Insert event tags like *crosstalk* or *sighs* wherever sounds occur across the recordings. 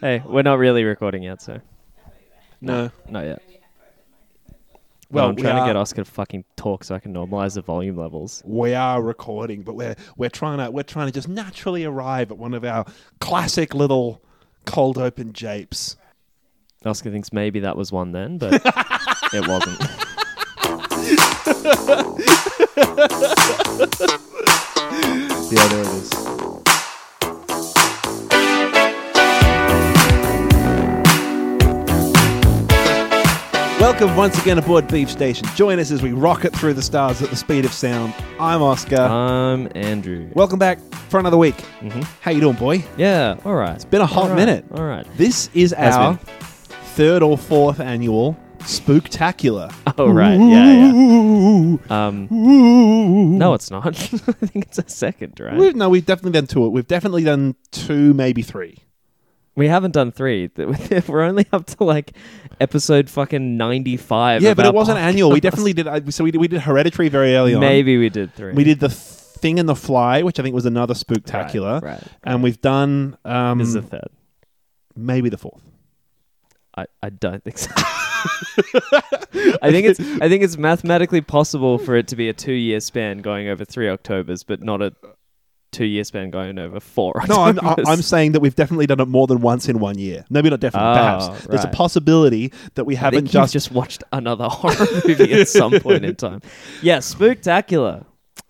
Hey, we're not really recording yet, so No. not yet. Well, Well, I'm we trying to are- get Oscar to fucking talk so I can normalize the volume levels. We are recording, but we're we're trying to we're trying to just naturally arrive at one of our classic little cold open japes. Oscar thinks maybe that was one then, but it wasn't. *laughs* *laughs* Yeah, there it is. Welcome once again aboard Beef Station. Join us as we rocket through the stars at the speed of sound. I'm Oscar. I'm Andrew. Welcome back for another week. Mhm. How you doing, boy? Yeah, all right. It's been a hot minute. All right. This is Has our been. third or fourth annual Spooktacular. *laughs* Oh, right. Yeah, yeah. Um, no, it's not. *laughs* I think it's a second, right? We've, no, we've definitely done two. We've definitely done two, maybe three. We haven't done three. *laughs* We're only up to like episode fucking 95. yeah, of but our it wasn't annual. We podcast. definitely did. I- So we did, we did Hereditary very early on. Maybe we did three. We did the Thing and the Fly, which I think was another Spooktacular. Right. right. And we've done um, This is the third. maybe the fourth. I, I don't think so. *laughs* I think it's I think it's mathematically possible for it to be a two year span going over three Octobers, but not a two year span going over four No, I'm, I'm saying that we've definitely done it more than once in one year. Maybe not definitely. Oh, perhaps there's a possibility that we haven't just. just watched another *laughs* horror movie at some point in time. *laughs* Yeah, Spooktacular.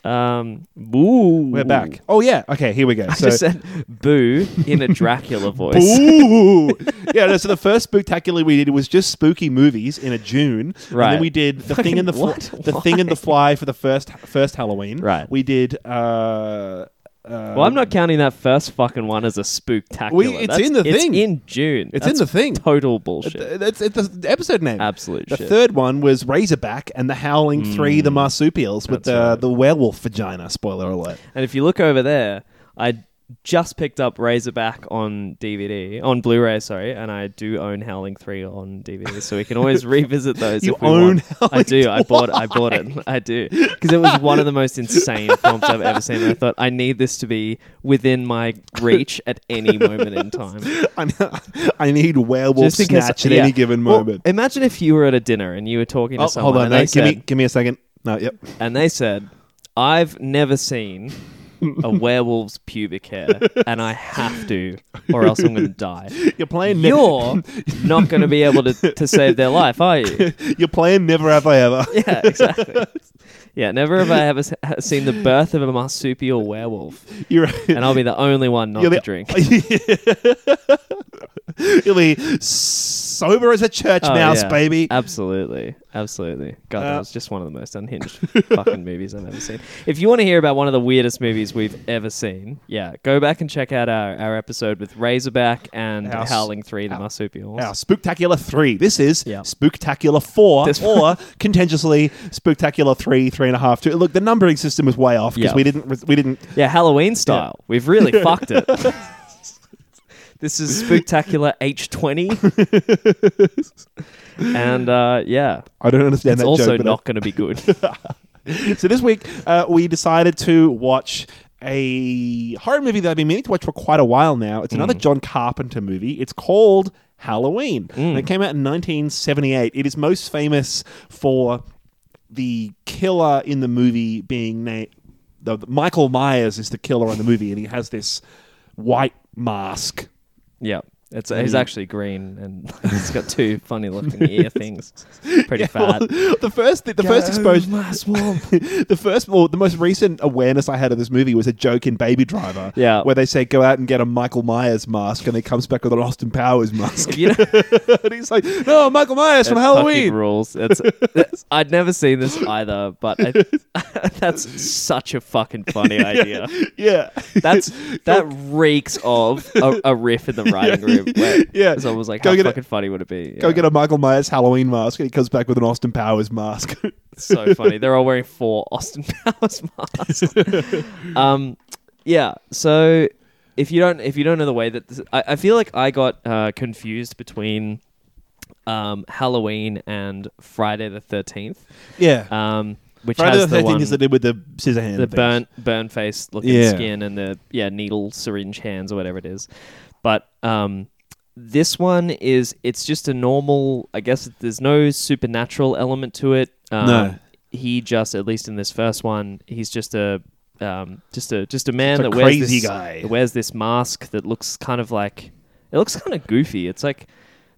Um, boo. We're back. Oh yeah. Okay. Here we go. I So. just said boo in a Dracula *laughs* voice. boo. yeah, no, so the first spectacular we did was just spooky movies in a June. And Right. then we did the thing in the fl- the thing and the fly for the first first Halloween. Right. We did uh uh, Well, I'm not counting that first fucking one as a spooktacular. We- it's That's- in the it's thing. in June. It's in the thing. Total bullshit. Th- That's it's the episode name. Absolute The shit. third one was Razorback and the Howling Three, the marsupials with That's the right. the werewolf vagina. Spoiler alert. And if you look over there, I just picked up Razorback on DVD, on Blu-ray, sorry, and I do own Howling 3 on DVD, so we can always *laughs* revisit those You if we own want. I do. I bought I bought it. I do. Because it was one of the most insane films I've ever seen. And I thought I need this to be within my reach at any moment in time. *laughs* I, need werewolf Just snatch at yeah. any given Well, moment. imagine if you were at a dinner and you were talking to Oh, someone hold on, and no, they give said, me give me a second. No, yep. and they said, "I've never seen a werewolf's pubic hair, and I have to, or else I'm going to die." *laughs* You're playing. Ne- You're not going to be able to, to save their life, are you? *laughs* You're playing Never Have I Ever. Yeah, exactly. *laughs* Yeah, never have I ever s- seen the birth of a marsupial werewolf, *laughs* You're, and I'll be the only one not You're to the- drink. *laughs* You'll be sober as a church Oh, mouse, yeah. baby. Absolutely, absolutely. God, that Uh, was just one of the most unhinged fucking movies I've ever seen. If you want to hear about one of the weirdest movies we've ever seen, yeah, go back and check out our, our episode with Razorback and Our s- Howling Three: The our- Marsupials. Our Spooktacular 3. This is Yeah. Spooktacular 4, This- or contentiously Spooktacular 3, 3.5, 2. Look, the numbering system was way off because Yeah. we didn't. We didn't. Yeah, Halloween style. We've really *laughs* fucked it. this is spectacular H20. *laughs* and uh, yeah, I don't understand it's that also joke. but I- not going to be good. *laughs* so this week uh, we decided to watch a horror movie that I've been meaning to watch for quite a while now. It's another John Carpenter movie. It's called Halloween. And it came out in 1978. It is most famous for the killer in the movie being named. The, Michael Myers is the killer in the movie, and he has this white mask. yeah. It's, he's actually green and *laughs* he's got two funny looking *laughs* ear things. Pretty fat. the first, the, first exposure, my swamp. *laughs* the first, well, the most recent awareness I had of this movie was a joke in Baby Driver, Yeah. where they say go out and get a Michael Myers mask, and he comes back with an Austin Powers mask, You know, and he's like, "No, Michael Myers from Halloween." rules. It's, it's- I'd never seen this either, but I, that's such a fucking funny idea. Yeah, That's that reeks of a, a riff in the writing room. Where *laughs* Yeah. so I was like, Go how get a- fucking funny would it be? go get a Michael Myers Halloween mask, and he comes back with an Austin Powers mask. *laughs* so funny. They're all wearing four Austin *laughs* Powers masks. um, yeah. So if you don't if you don't know the way that this, I, I feel like I got uh, confused between um, Halloween and Friday the Thirteenth. yeah, Um, which Friday has the the one, is the dude with the scissor hand. the burnt burn face looking Yeah. skin and the yeah needle syringe hands or whatever it is. But um, this one is it's just a normal. I guess there's no supernatural element to it. Um, No. he just at least in this first one, he's just a um, just a just a man Just a that wears this, guy. that wears this mask that looks kind of like it looks kind of goofy. It's like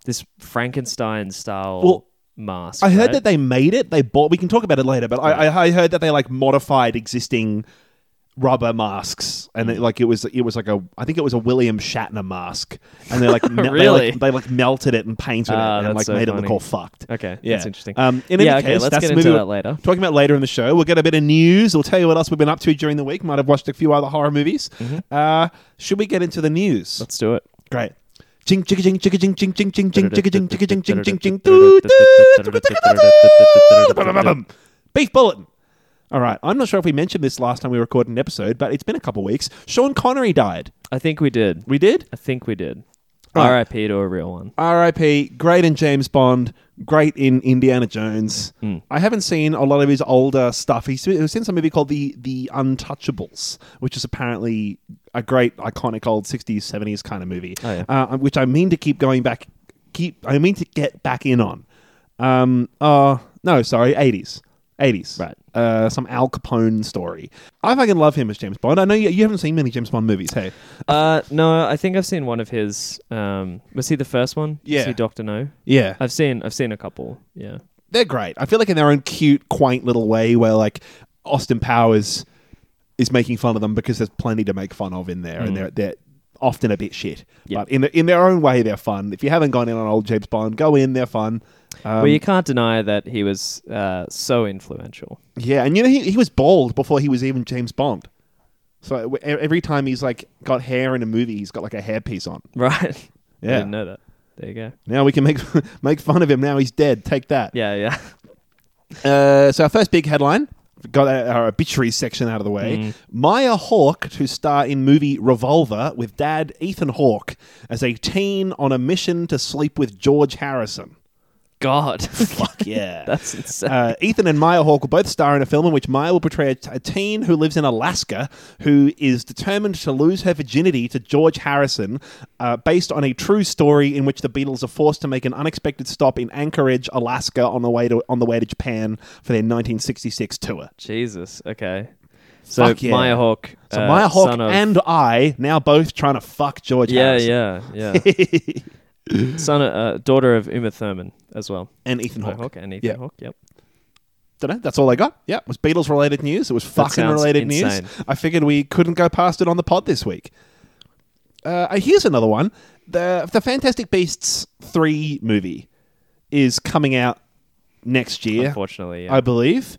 this Frankenstein style Well, mask. I heard right? that they made it. They bought. We can talk about it later, but I, I, I heard that they like modified existing rubber masks, and it, like it was it was like a I think it was a William Shatner mask, and they like me- they, Really? like, they like melted it and painted Ah, it and that's like so made it funny. look all fucked. Okay, Yeah, that's interesting. Um, in any yeah, okay, case, let's that's get the into movie that later. Talking about later in the show, we'll get a bit of news. We'll tell you what else we've been up to during the week. Might have watched a few other horror movies. Uh, should we get into the news? Let's do it. Great. Beef bulletin. All right. I'm not sure if we mentioned this last time we recorded an episode, but it's been a couple weeks. Sean Connery died. I think we did. We did. I think we did. Right. R.I.P. to a real one. R.I.P. Great in James Bond. Great in Indiana Jones. Mm. I haven't seen a lot of his older stuff. He's, he's in some movie called the the Untouchables, which is apparently a great iconic old 60s 70s kind of movie. Oh, yeah. uh, which I mean to keep going back. Keep I mean to get back in on. Um. Uh. No. Sorry. 80s. 80s. Right. Uh, some Al Capone story. I fucking love him as James Bond. I know you, you haven't seen many James Bond movies, hey? Uh, no, I think I've seen one of his. Um, was he the first one? Yeah. Was he Doctor No? Yeah. I've seen. I've seen a couple. Yeah. they're great. I feel like in their own cute, quaint little way, where like Austin Powers is making fun of them because there's plenty to make fun of in there, and they're they're often a bit shit. Yeah. But in the, in their own way, they're fun. If you haven't gone in on old James Bond, go in. They're fun. Um, well, you can't deny that he was uh, so influential. yeah, and you know he, he was bald before he was even James Bond. So every time he's like got hair in a movie, he's got like a hairpiece on. *laughs* Right. I Yeah. didn't know that. There you go. Now we can make *laughs* make fun of him. Now he's dead. Take that. Yeah, yeah. *laughs* Uh, so our first big headline got our, obituary section out of the way. Maya Hawke to star in movie Revolver with dad Ethan Hawke as a teen on a mission to sleep with George Harrison. God. *laughs* Fuck *laughs* yeah. That's insane. Uh, Ethan and Maya Hawke will both star in a film in which Maya will portray a, t- a teen who lives in Alaska who is determined to lose her virginity to George Harrison, uh, based on a true story in which the Beatles are forced to make an unexpected stop in Anchorage, Alaska, on the way to on the way to Japan for their 1966 tour. Jesus. Okay. So Fuck yeah. Maya Hawke. So uh, Maya Hawke of, and I now both trying to fuck George Harrison. yeah, Harrison. yeah, yeah. *laughs* son, of, uh, daughter of Uma Thurman as well. and Ethan Hawke. Hawke and Ethan Yeah. Hawke. Yep. Don't know. That's all I got. Yeah, it was Beatles related news. It was fucking related insane. news. I figured we couldn't go past it on the pod this week. Uh, here's another one. The the Fantastic Beasts three movie is coming out next year, Unfortunately, yeah. I believe.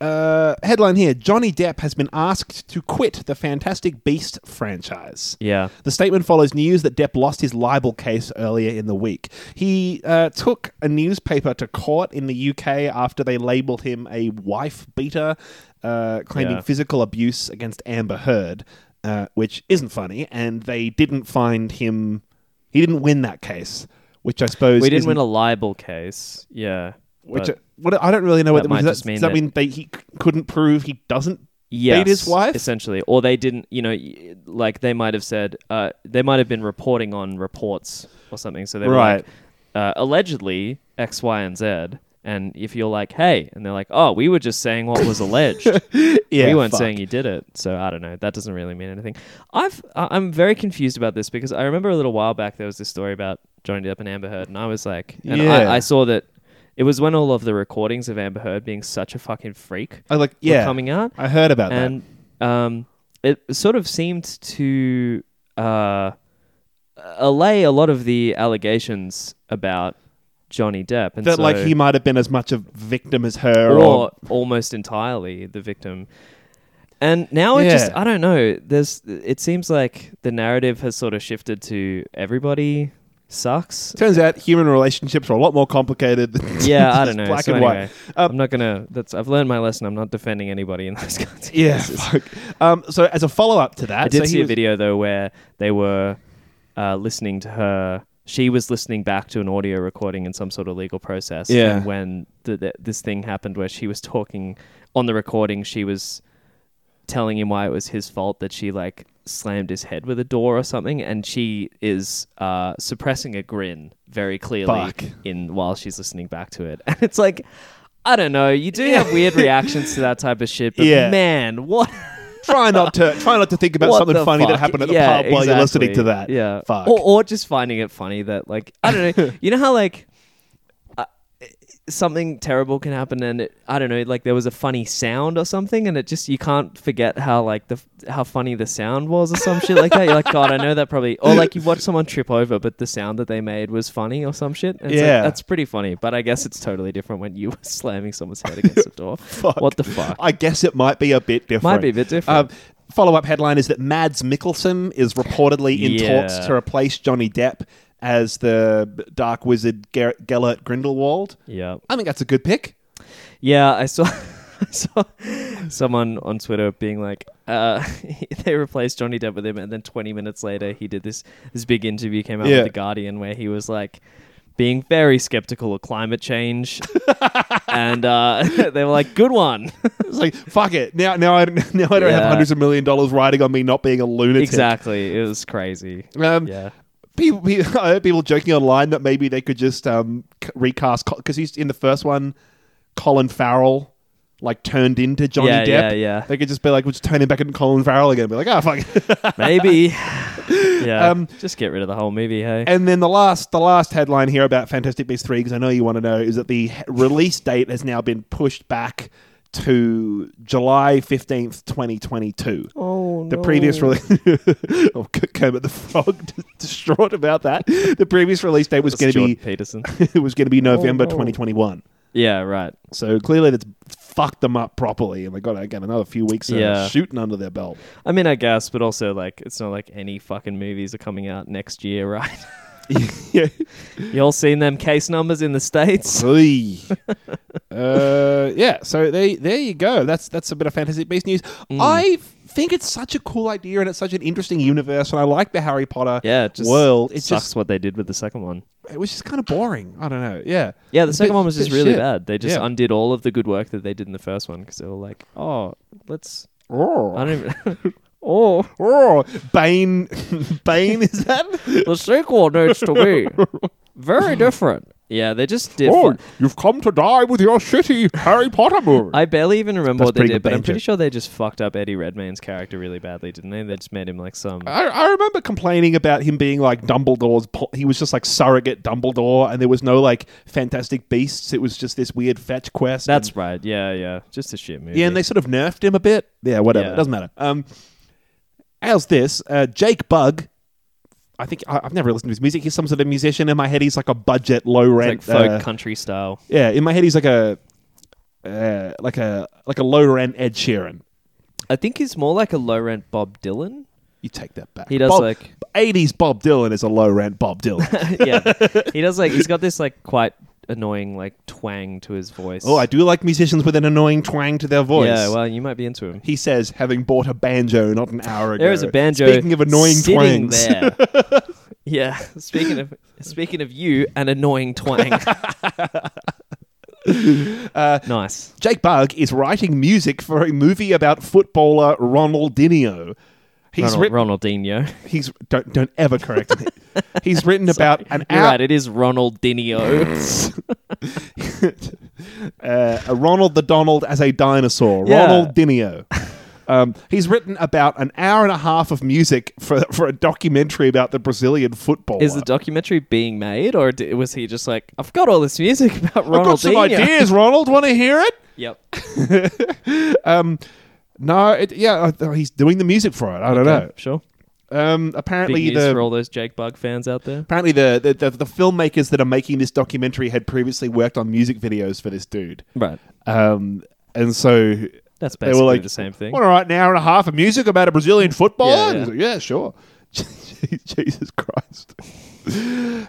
Uh, headline here: Johnny Depp has been asked to quit the Fantastic Beast franchise. yeah. The statement follows news that Depp lost his libel case earlier in the week. He uh, took a newspaper to court in the UK after they labelled him a wife beater, uh, claiming Yeah. physical abuse against Amber Heard, uh, which isn't funny. And they didn't find him. He didn't win that case, which I suppose We didn't win a libel case. Yeah. Which but- what I don't really know what that that means. Does that, mean does that that- mean they, he couldn't prove he doesn't yes, beat his wife? essentially, or they didn't. You know, like they might have said, uh, they might have been reporting on reports or something. So they were Right. like, uh, allegedly X, Y, and Z. And if you're like, hey, and they're like, oh, we were just saying what was alleged. *laughs* Yeah, we weren't fuck. saying you did it. So I don't know. That doesn't really mean anything. I've I'm very confused about this because I remember a little while back there was this story about Johnny Depp and Amber Heard, and I was like, and Yeah. I, I saw that it was when all of the recordings of Amber Heard being such a fucking freak I like were yeah. coming out, I heard about that. and um, it sort of seemed to uh, allay a lot of the allegations about Johnny Depp, and that so, like he might have been as much a victim as her, or, or almost entirely the victim. And now it just I don't know. There's it seems like the narrative has sort of shifted to everybody sucks. turns out human relationships are a lot more complicated. Than *laughs* Yeah, I don't know. Black so and anyway, white. Um, I'm not gonna. That's I've learned my lesson. I'm not defending anybody in those *laughs* kinds of Yeah. Um, so as a follow up to that, I did so see a video though where they were uh, listening to her. She was listening back to an audio recording in some sort of legal process. Yeah. And when the, the, this thing happened, where she was talking on the recording, she was telling him why it was his fault that she like slammed his head with a door or something, and she is uh, suppressing a grin very clearly Fuck. in while she's listening back to it, *laughs* and it's like. I don't know. You do have weird *laughs* reactions to that type of shit, but Yeah. man, what? *laughs* try not to try not to think about what something funny that happened at the Yeah, pub while you're listening to that. Yeah. Fuck. Or, or just finding it funny that, like, I don't know. you know how, like, something terrible can happen and it, I don't know, like there was a funny sound or something and it just, you can't forget how, like, the how funny the sound was or some shit like that. You're like, *laughs* God, I know that probably. Or, like, you watch someone trip over, but the sound that they made was funny or some shit. And it's like, Yeah. that's pretty funny. But I guess it's totally different when you were *laughs* slamming someone's head against the door. *laughs* What the fuck? I guess it might be a bit different. Might be a bit different. Um, Follow up headline is that Mads Mikkelsen is reportedly in Yeah. talks to replace Johnny Depp as the dark wizard Ger- Gellert Grindelwald. yeah. I think that's a good pick. Yeah, I saw *laughs* I saw someone on Twitter being like, uh, *laughs* they replaced Johnny Depp with him, and then 20 minutes later, he did this this big interview came out Yeah. with the Guardian where he was like. Being very skeptical of climate change, *laughs* and uh, they were like, "Good one." It's like fuck it. Now, now I don't, now I don't have hundreds of million dollars riding on me not being a lunatic. exactly, it was crazy. Um, Yeah, people, *laughs* people, I heard people joking online that maybe they could just um, recast because he's in the first one. Colin Farrell like turned into Johnny Yeah, Depp. yeah, yeah. They could just be like, we'll just turn him back into Colin Farrell again. Be like, oh fuck. *laughs* maybe. *laughs* yeah, Um, just get rid of the whole movie. Hey, and then the last, the last headline here about Fantastic Beasts three, because I know you want to know, is that the release date has now been pushed back to July fifteenth, twenty twenty two. Oh The previous release, *laughs* oh, K- Kermit the Frog, distraught about that. The previous release date was going to be Peterson. *laughs* it was going to be oh, November Oh, no. 2021. yeah, right. So clearly that's fucked them up properly, and they got again another few weeks of Yeah. shooting under their belt. I mean, I guess, but also like it's not like any fucking movies are coming out next year, *laughs* right? *laughs* You all seen them case numbers in the states? *laughs* Uh, yeah. So there, there you go. That's that's a bit of Fantasy Beast news. Mm. I think it's such a cool idea, and it's such an interesting universe, and I like the Harry Potter Yeah, it world. It sucks just what they did with the second one. it was just kind of boring. I don't know. Yeah. Yeah, the second bit- one was just really shit. bad. They just Yeah. undid all of the good work that they did in the first one because they were like, oh, let's. Oh. I don't even. *laughs* oh, Oh, Bane. *laughs* Bane is that? the sequel needs to be very different. Yeah, they just did. Oh, you've come to die with your shitty Harry Potter movie. I barely even remember That's what they did, but I'm pretty sure they just fucked up Eddie Redmayne's character really badly, didn't they? They just made him like some. I, I remember complaining about him being like Dumbledore's. Po- he was just like surrogate Dumbledore, and there was no like Fantastic Beasts. It was just this weird fetch quest. That's and, right. Yeah, yeah. Just a shit movie. yeah, and they sort of nerfed him a bit. Yeah, whatever. Yeah. It doesn't matter. Um, how's this? Uh, Jake Bugg. I think I, I've never listened to his music. He's some sort of musician. In my head, he's like a budget, low It's rent. like folk uh, country style. yeah, in my head, he's like a uh, like a like a low rent Ed Sheeran. I think he's more like a low rent Bob Dylan. You take that back. He does Bob, like 80s Bob Dylan is a low rent Bob Dylan. *laughs* yeah. He does like he's got this like quite annoying like twang to his voice. oh, I do like musicians with an annoying twang to their voice. Yeah, well, you might be into him. he says, having bought a banjo not an hour ago. There is a banjo. Speaking of annoying sitting twangs. there. *laughs* yeah. Speaking of speaking of you, an annoying twang. *laughs* Uh, nice. Jake Bugg is writing music for a movie about footballer Ronaldinho. He's Ronald, written. Ronaldinho. He's don't don't ever correct me. He's written *laughs* about an You're hour. right. It is Ronaldinho. *laughs* uh, Ronald the Donald as a dinosaur. Yeah. Ronaldinho. Um, he's written about an hour and a half of music for for a documentary about the Brazilian football. is the documentary being made, or was he just like, I've got all this music about Ronaldinho? I've got some ideas, Ronald. Want to hear it? Yep. *laughs* Um, no, it, yeah, he's doing the music for it. I don't Okay, know. Sure. Um, Big apparently news the for all those Jake Bugg fans out there. apparently the, the, the the filmmakers that are making this documentary had previously worked on music videos for this dude. Right. Um, and so That's basically the same thing. Want to write an hour and a half of music about a Brazilian footballer? Yeah, And yeah. he's like, yeah, sure. *laughs* Jesus Christ.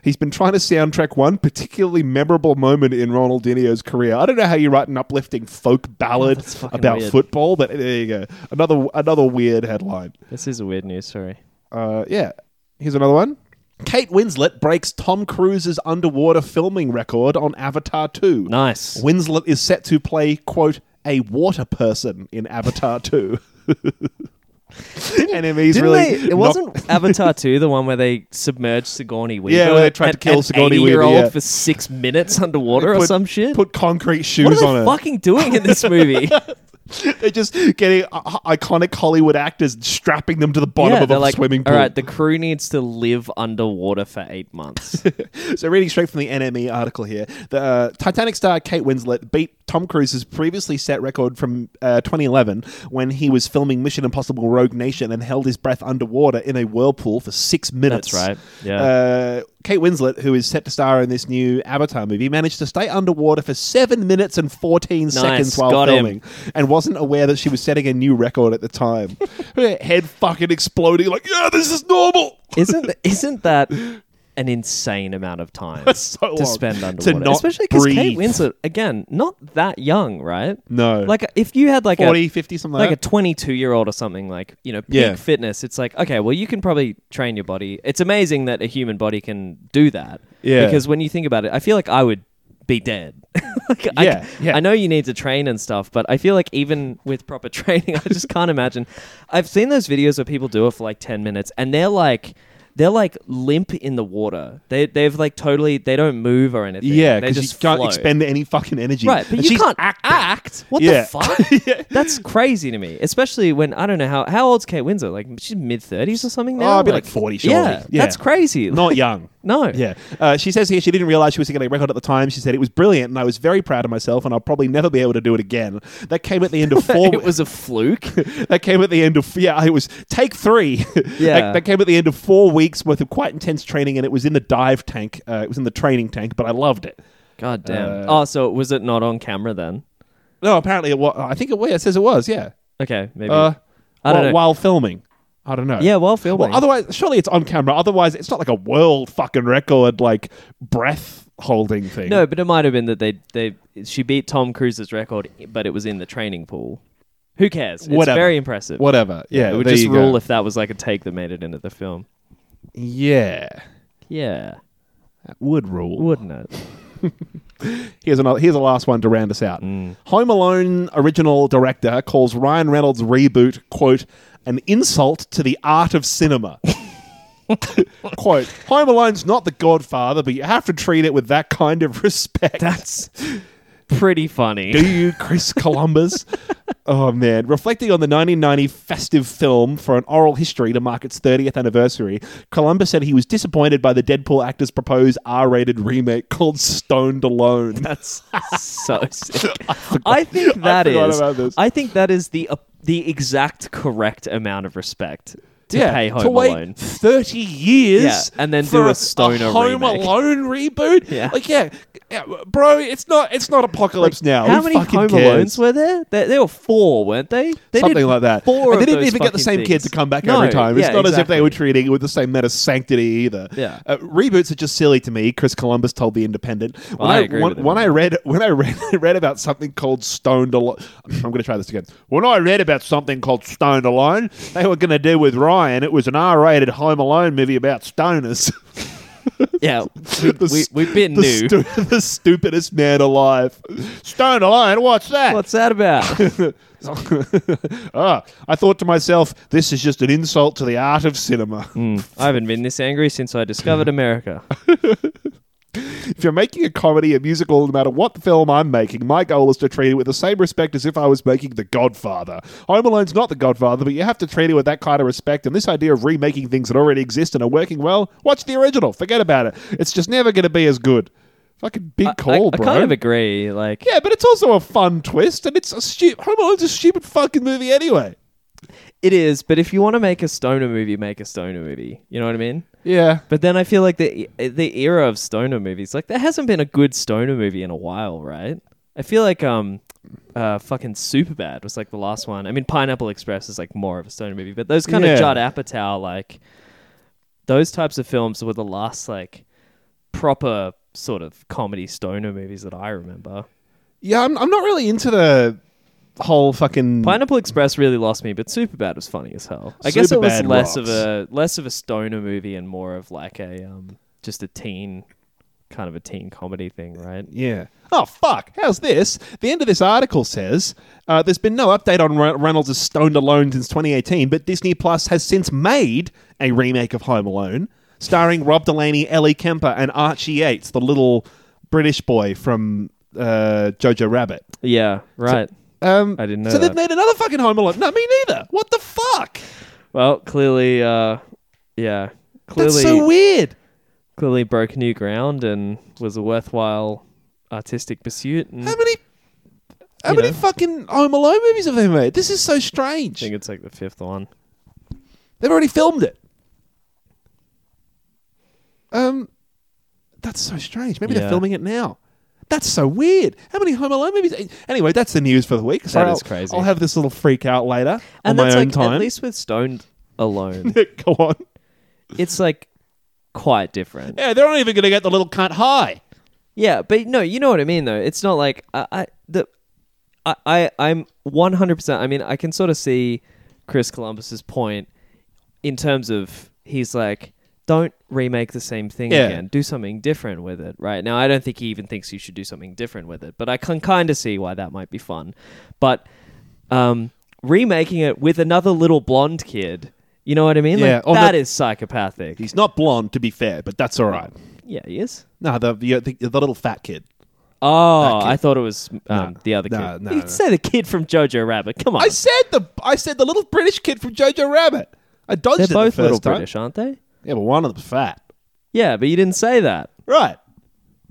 He's been trying to soundtrack one particularly memorable moment in Ronaldinho's career. I don't know how you write an uplifting folk ballad fucking about weird. football, but there you go. Another another weird headline. This is a weird news story. Uh, yeah. Here's another one. Kate Winslet breaks Tom Cruise's underwater filming record on Avatar 2. Nice. Winslet is set to play, quote, a water person in Avatar 2. *laughs* *laughs* enemies Didn't really. they, it wasn't *laughs* Avatar 2 the one where they submerged Sigourney Weaver? Yeah, where they tried to kill an Sigourney Weaver, 80-year-old yeah. for six minutes underwater or some shit? Put concrete shoes what are on they it. fucking doing in this *laughs* movie? *laughs* They're just getting uh, iconic Hollywood actors, strapping them to the bottom yeah, of a like, swimming pool. all right, the crew needs to live underwater for eight months. *laughs* So, reading straight from the NME article here, the uh, Titanic star Kate Winslet beat Tom Cruise's previously set record from uh, 2011 when he was filming Mission Impossible: Rogue Nation and held his breath underwater in a whirlpool for six minutes. That's right. Yeah. Uh, Kate Winslet, who is set to star in this new Avatar movie, managed to stay underwater for seven minutes and 14 seconds while Got him. filming and wasn't aware that she was setting a new record at the time. *laughs* Her head fucking exploding, like, yeah, this is normal. isn't isn't that *laughs* an insane amount of time *laughs* so to spend To underwater? not Especially because Kate breathe. Winslet, again, not that young, right? No. Like if you had like 40, a 50, something like a like, that. 22 year old or something like you know peak Yeah. fitness it's like okay well you can probably train your body it's amazing that a human body can do that Yeah. because when you think about it i feel like i would be dead *laughs* like, I, Yeah, yeah. I know you need to train and stuff but i feel like even with proper *laughs* training i just can't imagine i've seen those videos where people do it for like 10 minutes and they're like they're like limp in the water. They they've like totally they don't move or anything. yeah, they because you just can't float. expend any fucking energy. Right, but And you can't acting. act. What Yeah. the fuck? *laughs* Yeah. That's crazy to me, especially when I don't know how how old's Kate Winslet? Like she's mid thirties or something now. Oh, I'd be like 40 surely. Yeah, Yeah. that's crazy. Not *laughs* young. No, Yeah. Uh, she says here she didn't realize she was getting a record at the time. She said it was brilliant and I was very proud of myself and I'll probably never be able to do it again. That came at the end of *laughs* four. it was a fluke. *laughs* that came at the end of yeah, it was take three. *laughs* Yeah. that, that came at the end of four weeks worth of quite intense training, and it was in the dive tank. Uh, it was in the training tank, but I loved it. God damn. Uh, oh, so was it not on camera then? No, apparently it was. I think it, well, it says it was. Yeah. Okay, maybe. Uh, I don't while, know. while filming. I don't know. yeah, while filming. Well, otherwise, surely it's on camera. Otherwise, it's not like a world fucking record, like breath holding thing. no, but it might have been that they they she beat Tom Cruise's record, but it was in the training pool. Who cares? It's Whatever. very impressive. whatever. Yeah, it would there just you go. rule if that was like a take that made it into the film. Yeah, Yeah, that would rule. wouldn't it? *laughs* Here's another. Here's the last one to round us out. Mm. Home Alone original director calls Ryan Reynolds' reboot quote an insult to the art of cinema. *laughs* quote: Home Alone's not the Godfather, but you have to treat it with that kind of *laughs* respect. That's pretty funny. Do you, Chris *laughs* Columbus? oh man! Reflecting on the 1990 festive film for an oral history to mark its 30th anniversary, Columbus said he was disappointed by the Deadpool actor's proposed R-rated remake called Stoned Alone. That's so *laughs* sick. I think that forgot is. about this. I think that is the uh, the exact correct amount of respect to pay Home to wait Alone. 30 years Yeah, and then do a stoner Home remake. Alone reboot *laughs* Yeah. like yeah, yeah, bro it's not it's not apocalypse now How Who many fucking Home cares? Alones were there? there? There were four, weren't they? they Something like that. Four. and they didn't even get the same kid to come back No, every time. It's yeah, not as if they were treating it with the same amount of sanctity either. Yeah. Uh, reboots are just silly to me. Chris Columbus told the Independent. When I agree when, when I read when I read *laughs* read about something called Stoned Alone, I'm going to try this again. When I read about something called Stoned Alone, they were going to do with Ryan. It was an R-rated Home Alone movie about stoners. *laughs* Yeah, we, *laughs* the, we, we've been the, new. stu- *laughs* the stupidest man alive. Stone Alone, what's that? What's that about? *laughs* ah, I thought to myself, this is just an insult to the art of cinema. Hmm, I haven't been this angry since I discovered America. *laughs* If you're making a comedy, a musical, no matter what the film I'm making, my goal is to treat it with the same respect as if I was making The Godfather. Home Alone's not The Godfather, but you have to treat it with that kind of respect. And this idea of remaking things that already exist and are working well, watch the original. Forget about it. It's just never going to be as good. Fucking big I, call, I bro. I kind of agree. Like, yeah, but it's also a fun twist, and it's a stupid. Home Alone's a stupid fucking movie anyway. it is. But if you want to make a stoner movie, make a stoner movie. You know what I mean? Yeah. But then I feel like the the era of stoner movies, like there hasn't been a good stoner movie in a while, right? I feel like um, uh, fucking Superbad was like the last one. I mean, Pineapple Express is like more of a stoner movie, but those kind Yeah. of Judd Apatow, like those types of films were the last like proper sort of comedy stoner movies that I remember. Yeah, I'm, I'm not really into the whole fucking. Pineapple Express really lost me, but Superbad was funny as hell. I guess it was Superbad less of rocks. a less of a stoner movie and more of like a um just a teen kind of a teen comedy thing, right? Yeah. Oh, fuck. How's this? The end of this article says uh, there's been no update on Re- Reynolds' Stoned Alone since 2018, but Disney Plus has since made a remake of Home Alone, starring Rob Delaney, Ellie Kemper, and Archie Yates, the little British boy from uh, Jojo Rabbit. Yeah, right. Um, I didn't know So they've made another fucking Home Alone. No, me neither. What the fuck? well, clearly, uh, yeah, clearly, That's so weird. clearly broke new ground and was a worthwhile artistic pursuit. And How many? How You many know. fucking Home Alone movies have they made? This is so strange. I strange. think it's like the fifth one. They've already filmed it. Um, that's so strange. Maybe they're Yeah. filming it now. That's so weird. How many Home Alone movies? Anyway, that's the news for the week. So That I'll, is crazy. I'll have this little freak out later And on my that's own like time. at least with Stoned Alone, *laughs* Go on. it's like quite different. Yeah, they're not even going to get the little cunt high. Yeah, but no, you know what I mean though. It's not like I, I the I, I I'm one hundred percent. I mean, I can sort of see Chris Columbus's point in terms of he's like, don't remake the same thing Yeah. again. Do something different with it. Right now, I don't think he even thinks you should do something different with it, but I can kind of see why that might be fun. But um, remaking it with another little blonde kid. You know what I mean? Yeah, like, that the- is psychopathic. He's not blonde, to be fair, but that's all right. yeah, he is. No, the the, the, the little fat kid. Oh. I thought it was um, No. the other No, kid. no, you say the kid from Jojo Rabbit. Come on, I said the I said the little British kid from Jojo Rabbit. I dodged they're it the both first little time. British, aren't they? Yeah, but one of them's fat. Yeah, but you didn't say that, Right.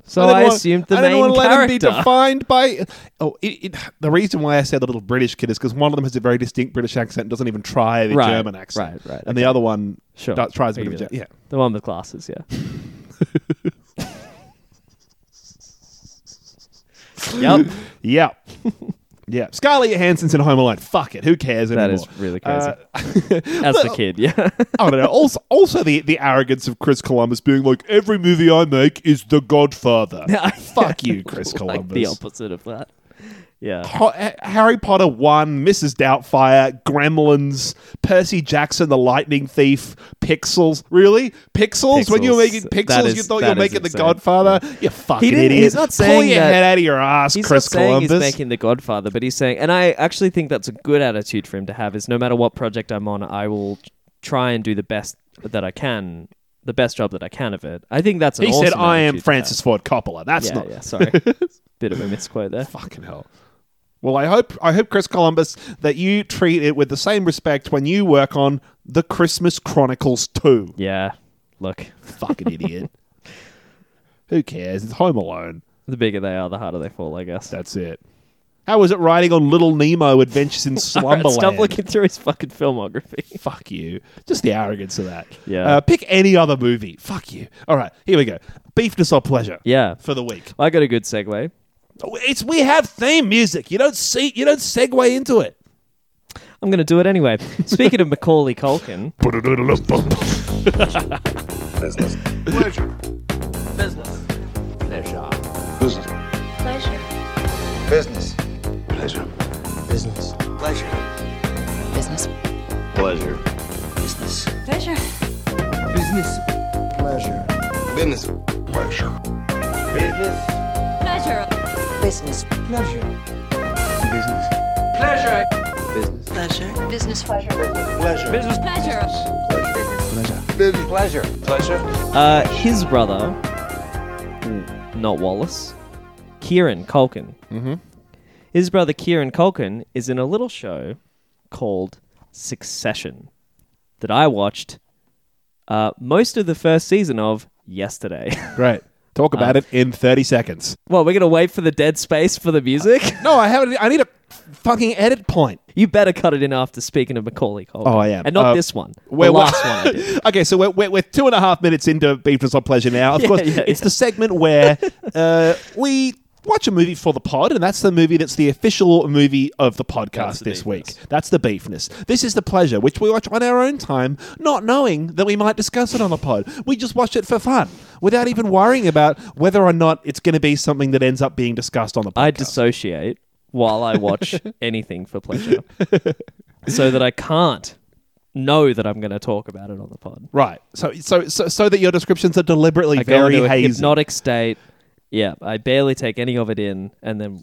so didn't I, want- assumed the I didn't main want to let him be defined by. Oh, it, it, the reason why I said the little British kid is because one of them has a very distinct British accent and doesn't even try the Right, German accent. right, right, And the other one Sure, does- tries a bit of give a you Ger- that. yeah. the one with glasses. Yeah. *laughs* yep, Yeah. Yeah. Scarlett Johansson's in Home Alone. Fuck it. Who cares that anymore? is really crazy. Uh, *laughs* As the kid, yeah. *laughs* I don't know. Also, also the, the arrogance of Chris Columbus being like, every movie I make is The Godfather. *laughs* Fuck you, Chris like Columbus. the opposite of that. Yeah. Ho- Harry Potter 1, Mrs. Doubtfire, Gremlins, Percy Jackson, The Lightning Thief, Pixels. Really? Pixels? When you were making Pixels, is- you thought you were making The insane. Godfather? You fucking didn't- idiot. he's not Pull saying your that- head out of your ass, He's Chris not saying Columbus. he's making The Godfather, but he's saying, and I actually think that's a good attitude for him to have. Is no matter what project I'm on, I will try and do the best that I can, the best job that I can of it. I think that's an he said, I am Francis Ford Coppola. That's yeah, not. yeah. Sorry, *laughs* bit of a misquote there. Fucking hell. Well, I hope, I hope, Chris Columbus, that you treat it with the same respect when you work on The Christmas Chronicles 2. Yeah, look, Fucking idiot. *laughs* Who cares? It's Home Alone. the bigger they are, the harder they fall. I guess. That's it. How was it riding on Little Nemo Adventures in *laughs* All right, Slumberland? stop looking through his fucking filmography. *laughs* Fuck you. Just the arrogance of that. Yeah. Uh, pick any other movie. Fuck you. All right, here we go. Beefness or pleasure Yeah, for the week. I got a good segue. It's we have theme music. You don't see. You don't segue into it. I'm going to do it anyway. Speaking of Macaulay Culkin, Business. Pleasure. Business. Pleasure. Business. Pleasure. Business. Pleasure. Business. Pleasure. Business. Pleasure. Business. Pleasure. Business. Pleasure. Business. Pleasure. Business. Pleasure. Business. Pleasure. Business. Pleasure. Business. Pleasure. Business pleasure. Pleasure. Business. Pleasure. Pleasure. Business. Pleasure. Pleasure. uh, his brother, not Wallace, Kieran Culkin. Mm-hmm. His brother Kieran Culkin is in a little show called Succession that I watched uh, most of the first season of yesterday. *laughs* Great. Talk about Uh, it in thirty seconds. well, we're gonna wait for the dead space for the music. *laughs* No, I haven't. I need a fucking edit point. you better cut it in after speaking of Macaulay Culkin. Oh, I am. and not Uh, this one. We're- last one *laughs* okay, so we're, we're, we're two and a half minutes into Beefness or Pleasure now. Of *laughs* Yeah, course, yeah, it's yeah. the segment where uh, we watch a movie for the pod, and that's the movie that's the official movie of the podcast the this week. That's the Beefness. This is the pleasure, which we watch on our own time, not knowing that we might discuss it on the pod. We just watch it for fun, without even worrying about whether or not it's going to be something that ends up being discussed on the podcast. I dissociate while I watch *laughs* anything for pleasure, so that I can't know that I'm going to talk about it on the pod. Right. So so so so that your descriptions are deliberately I very hazy. hypnotic state. Yeah, I barely take any of it in, and then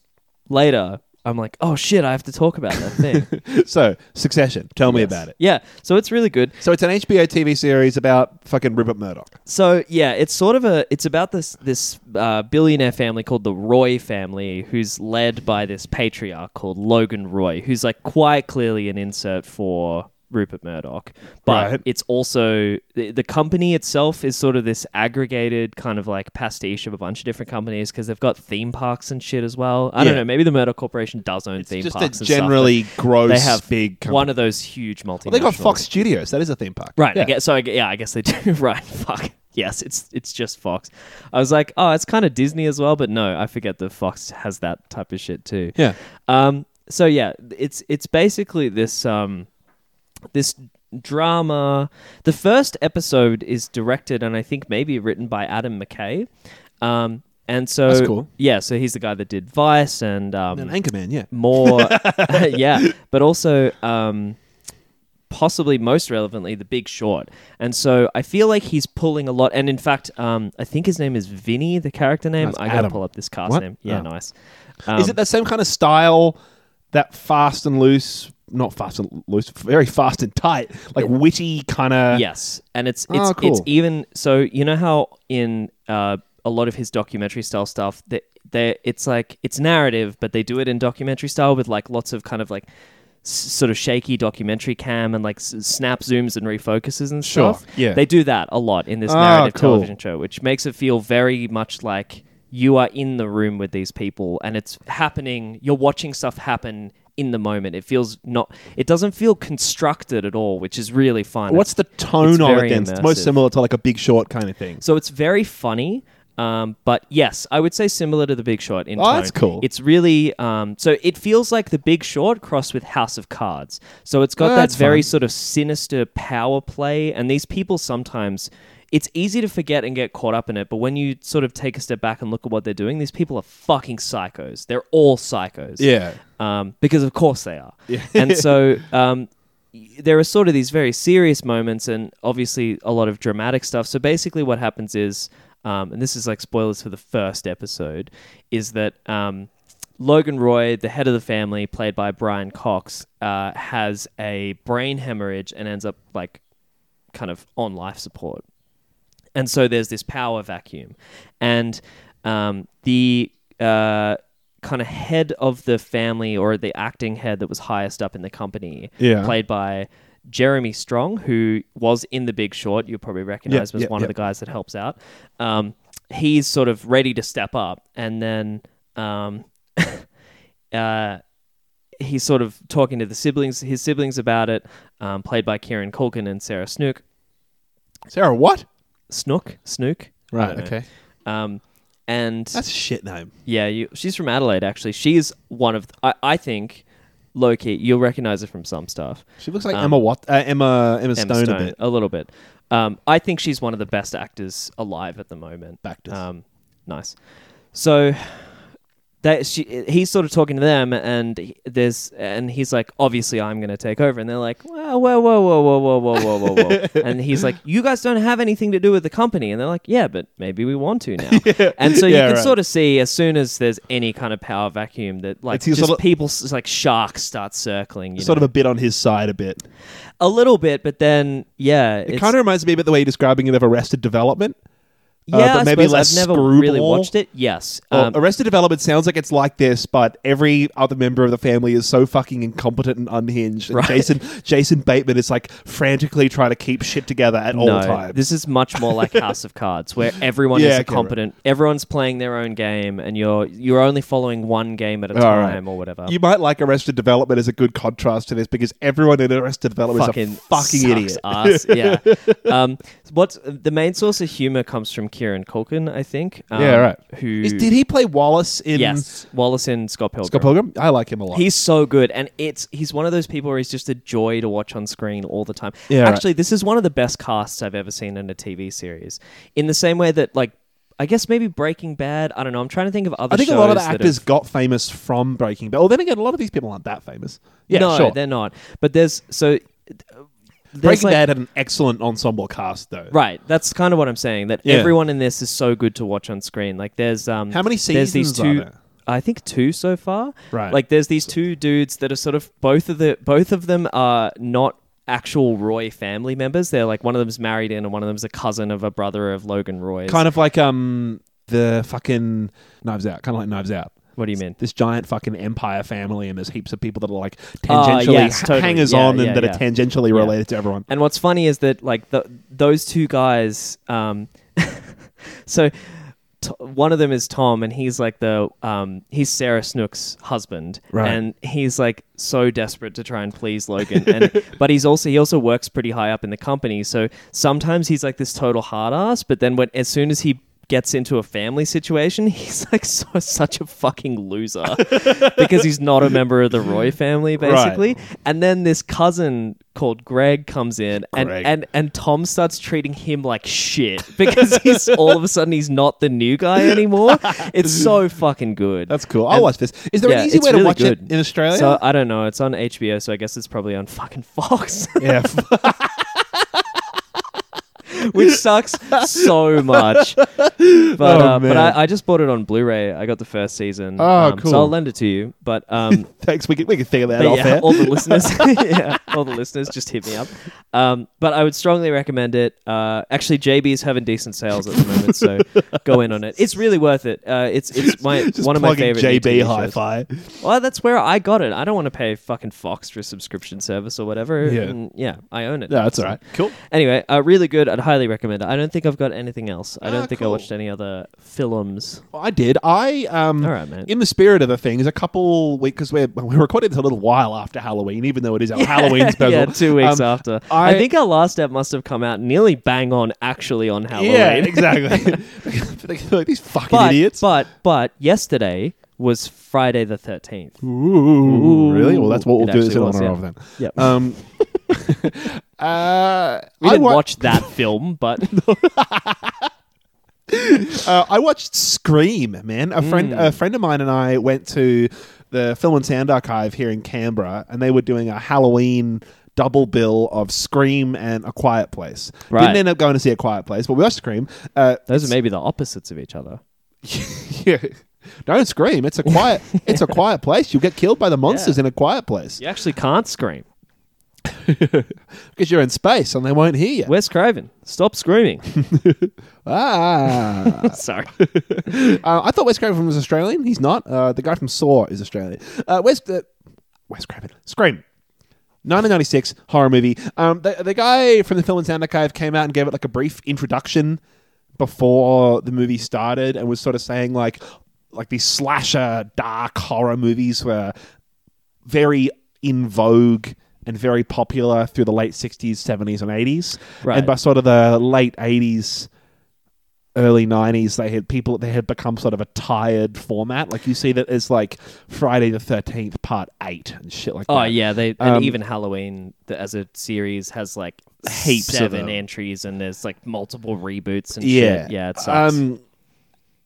later I'm like, oh shit, I have to talk about that thing. *laughs* so Succession. Tell me Yes. about it. Yeah, so it's really good. So it's an HBO TV series about fucking Rupert Murdoch. So yeah, it's sort of a it's about this this uh, billionaire family called the Roy family, who's led by this patriarch called Logan Roy, who's like quite clearly an insert for Rupert Murdoch, but Right. it's also the, the company itself is sort of this aggregated kind of like pastiche of a bunch of different companies because they've got theme parks and shit as well. I don't know, maybe the Murdoch Corporation does own theme just a parks. stuff, but generally gross, they have big company. one of those huge multinationals. They got Fox Studios. That is a theme park. Right. Yeah. I guess, so I, yeah, I guess they *laughs* do. right. Fuck. Yes, it's it's just Fox. I was like, oh, it's kind of Disney as well, but no, I forget that Fox has that type of shit too. Yeah. Um. So yeah, it's it's basically this um this drama. The first episode is directed and I think maybe written by Adam McKay. Um. And so That's cool. yeah, so he's the guy that did Vice and um And Anchorman. Yeah. more *laughs* *laughs* yeah but also um possibly most relevantly the big short and so i feel like he's pulling a lot and in fact um i think his name is vinny the character name That's i gotta Adam. pull up this cast What? name yeah Oh. nice is Um, it that same kind of style? That fast and loose, not fast and loose, very fast and tight, like witty kind of. yes and it's it's Oh, cool. it's even so you know how in uh a lot of his documentary style stuff that they it's like it's narrative but they do it in documentary style with like lots of kind of like s- sort of shaky documentary cam and like s- snap zooms and refocuses and Sure, stuff yeah. they do that a lot in this Ah, narrative cool. television show which makes it feel very much like you are in the room with these people and it's happening you're watching stuff happen in the moment it feels not it doesn't feel constructed at all which is really fun What's the tone of it then? It's most similar to like a Big Short kind of thing. so it's very funny. Um, but yes, I would say similar to The Big Short in Oh, tone. that's cool. It's really um, so it feels like The Big Short crossed with House of Cards. So it's got Oh, that very fun. sort of sinister power play, and these people sometimes. It's easy to forget and get caught up in it, but when you sort of take a step back and look at what they're doing, these people are fucking psychos. They're all psychos Yeah. um, because of course they are. and so *laughs* um, there are sort of these very serious moments and obviously a lot of dramatic stuff. So basically, what happens is, um, and this is like spoilers for the first episode, is that. Um, Logan Roy, the head of the family, played by Brian Cox, uh, has a brain hemorrhage and ends up like kind of on life support. And so there's this power vacuum. And um, the uh, kind of head of the family or the acting head that was highest up in the company, Yeah. played by Jeremy Strong, who was in The Big Short, you'll probably recognize was yeah, one yeah. of the guys that helps out. Um, he's sort of ready to step up. And then. Um, *laughs* uh, he's sort of talking to the siblings, his siblings about it, um, played by Kieran Culkin and Sarah Snook. Sarah, what? Snook, Snook. I Right. don't know. Okay. Um, and That's a shit name. yeah, you, she's from Adelaide. Actually, she's one of I, I think low key. You'll recognize her from some stuff. She looks like Um, Emma Wat- uh, Emma Emma Emma Stone, Stone, a bit. little bit. Um, I think she's one of the best actors alive at the moment. Actors. Um, nice. So they, she, he's sort of talking to them, and he- there's, and he's like, obviously, I'm going to take over, and they're like, whoa, whoa, whoa, whoa, whoa, whoa, whoa, whoa, whoa, whoa, *laughs* and he's like, you guys don't have anything to do with the company, and they're like, yeah, but maybe we want to now, *laughs* and so you Yeah, can right. sort of see as soon as there's any kind of power vacuum that like It's his just sort of- people s- like sharks start circling, you Sort know? of a bit on his side, a bit. a little bit, but then yeah, It it's- kind of reminds me a bit the way you're describing it of Arrested Development. Uh, Yeah, but I maybe less I've never really screwball. watched it. Yes, Well, um, Arrested Development sounds like it's like this, but every other member of the family is so fucking incompetent and unhinged. And Right. Jason Jason Bateman is like frantically trying to keep shit together at all times. this is much more like *laughs* House of Cards, where everyone Yeah, is competent. Everyone's playing their own game, and you're you're only following one game at a All time right. or whatever. you might like Arrested Development as a good contrast to this because everyone in Arrested Development fucking is a fucking idiot. ass. Yeah. *laughs* um, what's the main source of humor comes from Kieran Culkin, I think. Um, Yeah, right. Who? Is- did he play Wallace in yes, Wallace and Scott Pilgrim. Scott Pilgrim? I like him a lot. He's so good, and it's he's one of those people where he's just a joy to watch on screen all the time. Yeah, right. actually, this is one of the best casts I've ever seen in a TV series. In the same way that, like, I guess maybe Breaking Bad. I don't know. I'm trying to think of other. I think a lot of the actors have- got famous from Breaking Bad. Well, then again, a lot of these people aren't that famous. Yeah, no, sure. they're not. But there's so Breaking like- Bad had an excellent ensemble cast, though. Right, that's kind of what I'm saying. That Yeah. everyone in this is so good to watch on screen. Like, there's um, How many there's these seasons two. I think two so far. Right. Like, there's these two dudes that are sort of both of the both of them are not actual Roy family members. They're like one of them's married in, and one of them's a cousin of a brother of Logan Roy. Kind of like um the fucking Knives Out, kind of like Knives Out. What do you mean? This giant fucking empire family, and there's heaps of people that are like Ah, tangentially yes, ha- totally. hangers Yeah, on yeah, and that yeah. are tangentially Yeah. related to everyone. And what's funny is that like the, those two guys, um, *laughs* so t- one of them is Tom, and he's like the um, he's Sarah Snook's husband, Right. and he's like so desperate to try and please Logan, and *laughs* but he's also he also works pretty high up in the company, so sometimes he's like this total hard ass, but then when as soon as he gets into a family situation, *laughs* he's like so, such a fucking loser *laughs* because he's not a member of the Roy family, basically. And then this cousin called Greg comes in, and, Greg. and and Tom starts treating him like shit *laughs* because he's all of a sudden he's not the new guy anymore. It's so fucking good. That's cool. I'll And- watch this. Is there yeah, an easy way to watch good. it in Australia? So I don't know. It's on HBO, so I guess it's probably on fucking Fox, yeah. Which sucks so much. *laughs* But Oh, uh, but. I, I just bought it on Blu-ray. I got the first season. Oh, um, cool. So I'll lend it to you. But um, *laughs* Thanks. We can, we can figure that off yeah, all the listeners, *laughs* yeah, all the listeners, just hit me up. Um, but I would strongly recommend it. Uh, actually, JB's having decent sales at the moment, so go in on it. It's really worth it. Uh, it's it's my Just one of my favorite JB. Hi-Fi. Well, that's where I got it. I don't want to pay fucking Fox for a subscription service or whatever. Yeah. And yeah, I own it. No, that's all right. Cool. Anyway, uh, really good. I'd highly recommend it. I don't think I've got anything else. I don't Ah, think cool. I watched any other films. Well, I did. I um, All right, man. in the spirit of the thing, is a couple weeks because we're we're *laughs* recording this a little while after Halloween, even though it is our *laughs* Halloween special. yeah, two weeks Um, after. I, I- think our last step must have come out nearly bang on actually on Halloween. Yeah, exactly. *laughs* like, these fucking but, idiots. But but yesterday was Friday the thirteenth. Ooh, really? Well, that's what we'll It do this in actually honor yeah. of then. Yep. Um, *laughs* uh, we I didn't wa- watch that film, but *laughs* Uh, I watched Scream, man. A friend, Mm. a friend of mine, and I went to the Film and Sound Archive here in Canberra, and they were doing a Halloween double bill of Scream and A Quiet Place. Right. Didn't end up going to see A Quiet Place, but we watched Scream. Uh, those are maybe the opposites of each other. *laughs* yeah. Don't scream. It's a quiet. It's a quiet place. You'll get killed by the monsters Yeah. in a quiet place You actually can't scream. *laughs* because you're in space and they won't hear you. Wes Craven, stop screaming. *laughs* Ah. *laughs* Sorry. Uh, I thought Wes Craven was Australian. He's not. Uh, the guy from Saw is Australian. Uh, Wes, uh, Wes Craven. Scream. 1996 horror movie. Um, the, the guy from the Film and Sound Archive came out and gave it like a brief introduction before the movie started and was sort of saying like like these slasher dark horror movies were very in vogue and very popular through the late 60s 70s and 80s Right. and by sort of the late 80s early 90s they had people they had become sort of a tired format like you see that as like friday the 13th part 8 and shit like Oh that Oh, yeah, they and Um, even Halloween the, as a series has like Heaps of them. entries and there's like multiple reboots and yeah shit. Yeah, it sucks. um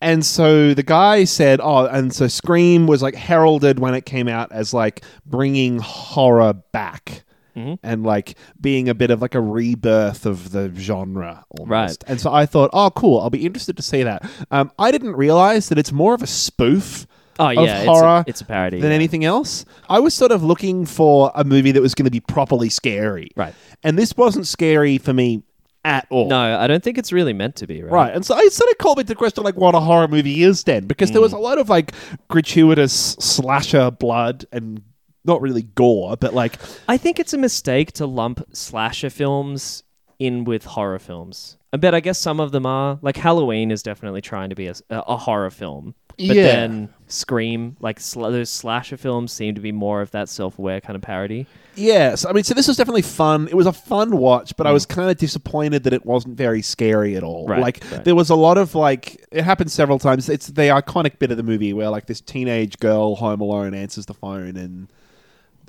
and so the guy said oh and so scream was like heralded when it came out as like bringing horror back Mhm. and like being a bit of like a rebirth of the genre almost. Right. And so I thought, oh, cool, I'll be interested to see that. Um, I didn't realize that it's more of a spoof oh of yeah, horror it's a, it's a parody than yeah. anything else. I was sort of looking for a movie that was going to be properly scary. Right. And this wasn't scary for me at all. No, I don't think it's really meant to be. Right. Right, and so I sort of called me to question like what a horror movie is then, because there Mm. was a lot of like gratuitous slasher blood and not really gore, but like I think it's a mistake to lump slasher films in with horror films. I bet I guess some of them are. Like Halloween is definitely trying to be a, a horror film. But Yeah. then Scream, like sl- those slasher films seem to be more of that self-aware kind of parody. Yes, I mean, so this was definitely fun. It was a fun watch, but I Mm. was kind of disappointed that it wasn't very scary at all. Right, like right. there was a lot of like it happened several times. It's the iconic bit of the movie where like this teenage girl home alone answers the phone and.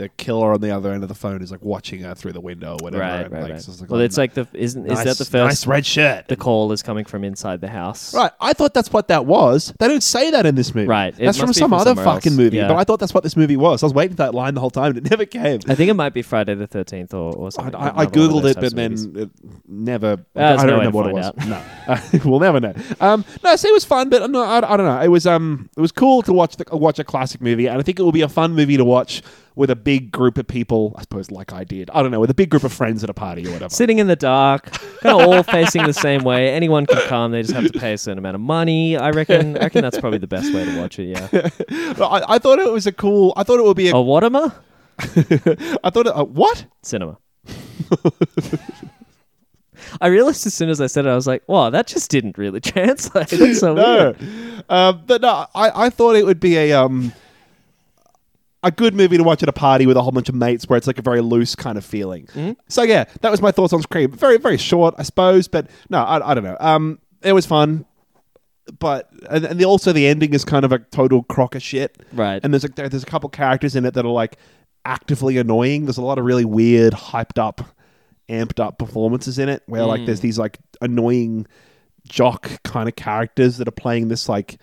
The killer on the other end of the phone is like watching her through the window or whatever. right, and, right, like, right. so it's like, well, oh, it's no. like the isn't is that the first nice red shirt? the call is coming from inside the house? Right, I thought that's what that was. They don't say that in this movie. Right, it that's from some from other fucking else. movie. Yeah. But I thought that's what this movie was. I was waiting for that line the whole time, and it never came. I think it might be Friday the Thirteenth or, or I, something. I, another I googled it, but then it never. there's I don't no remember what it was. find No, *laughs* we'll never know. Um, no, so it was fun, but no, I, I don't know. It was um, it was cool to watch the, watch a classic movie, and I think it will be a fun movie to watch with a big group of people. I suppose, like I did. I don't know, with a big group of friends at a party or whatever. sitting in the dark, kind of all facing the same way. Anyone can come. They just have to pay a certain amount of money. I reckon. I reckon that's probably the best way to watch it. Yeah. *laughs* I, I thought it was a cool. I thought it would be a. A whatama? *laughs* I thought it, uh, what? Cinema. *laughs* I realized as soon as I said it, I was like, "Wow, that just didn't really translate." That's so no, weird. um, but no, I, I thought it would be a um a good movie to watch at a party with a whole bunch of mates, where it's like a very loose kind of feeling. Mm-hmm. So yeah, that was my thoughts on Scream. Very very short, I suppose, but no, I, I don't know. Um, it was fun, but and, and the, also the ending is kind of a total crock of shit. Right. And there's a there- there's a couple characters in it that are like actively annoying. There's a lot of really weird, hyped up, amped up performances in it, where like there's these like annoying jock kind of characters that are playing this like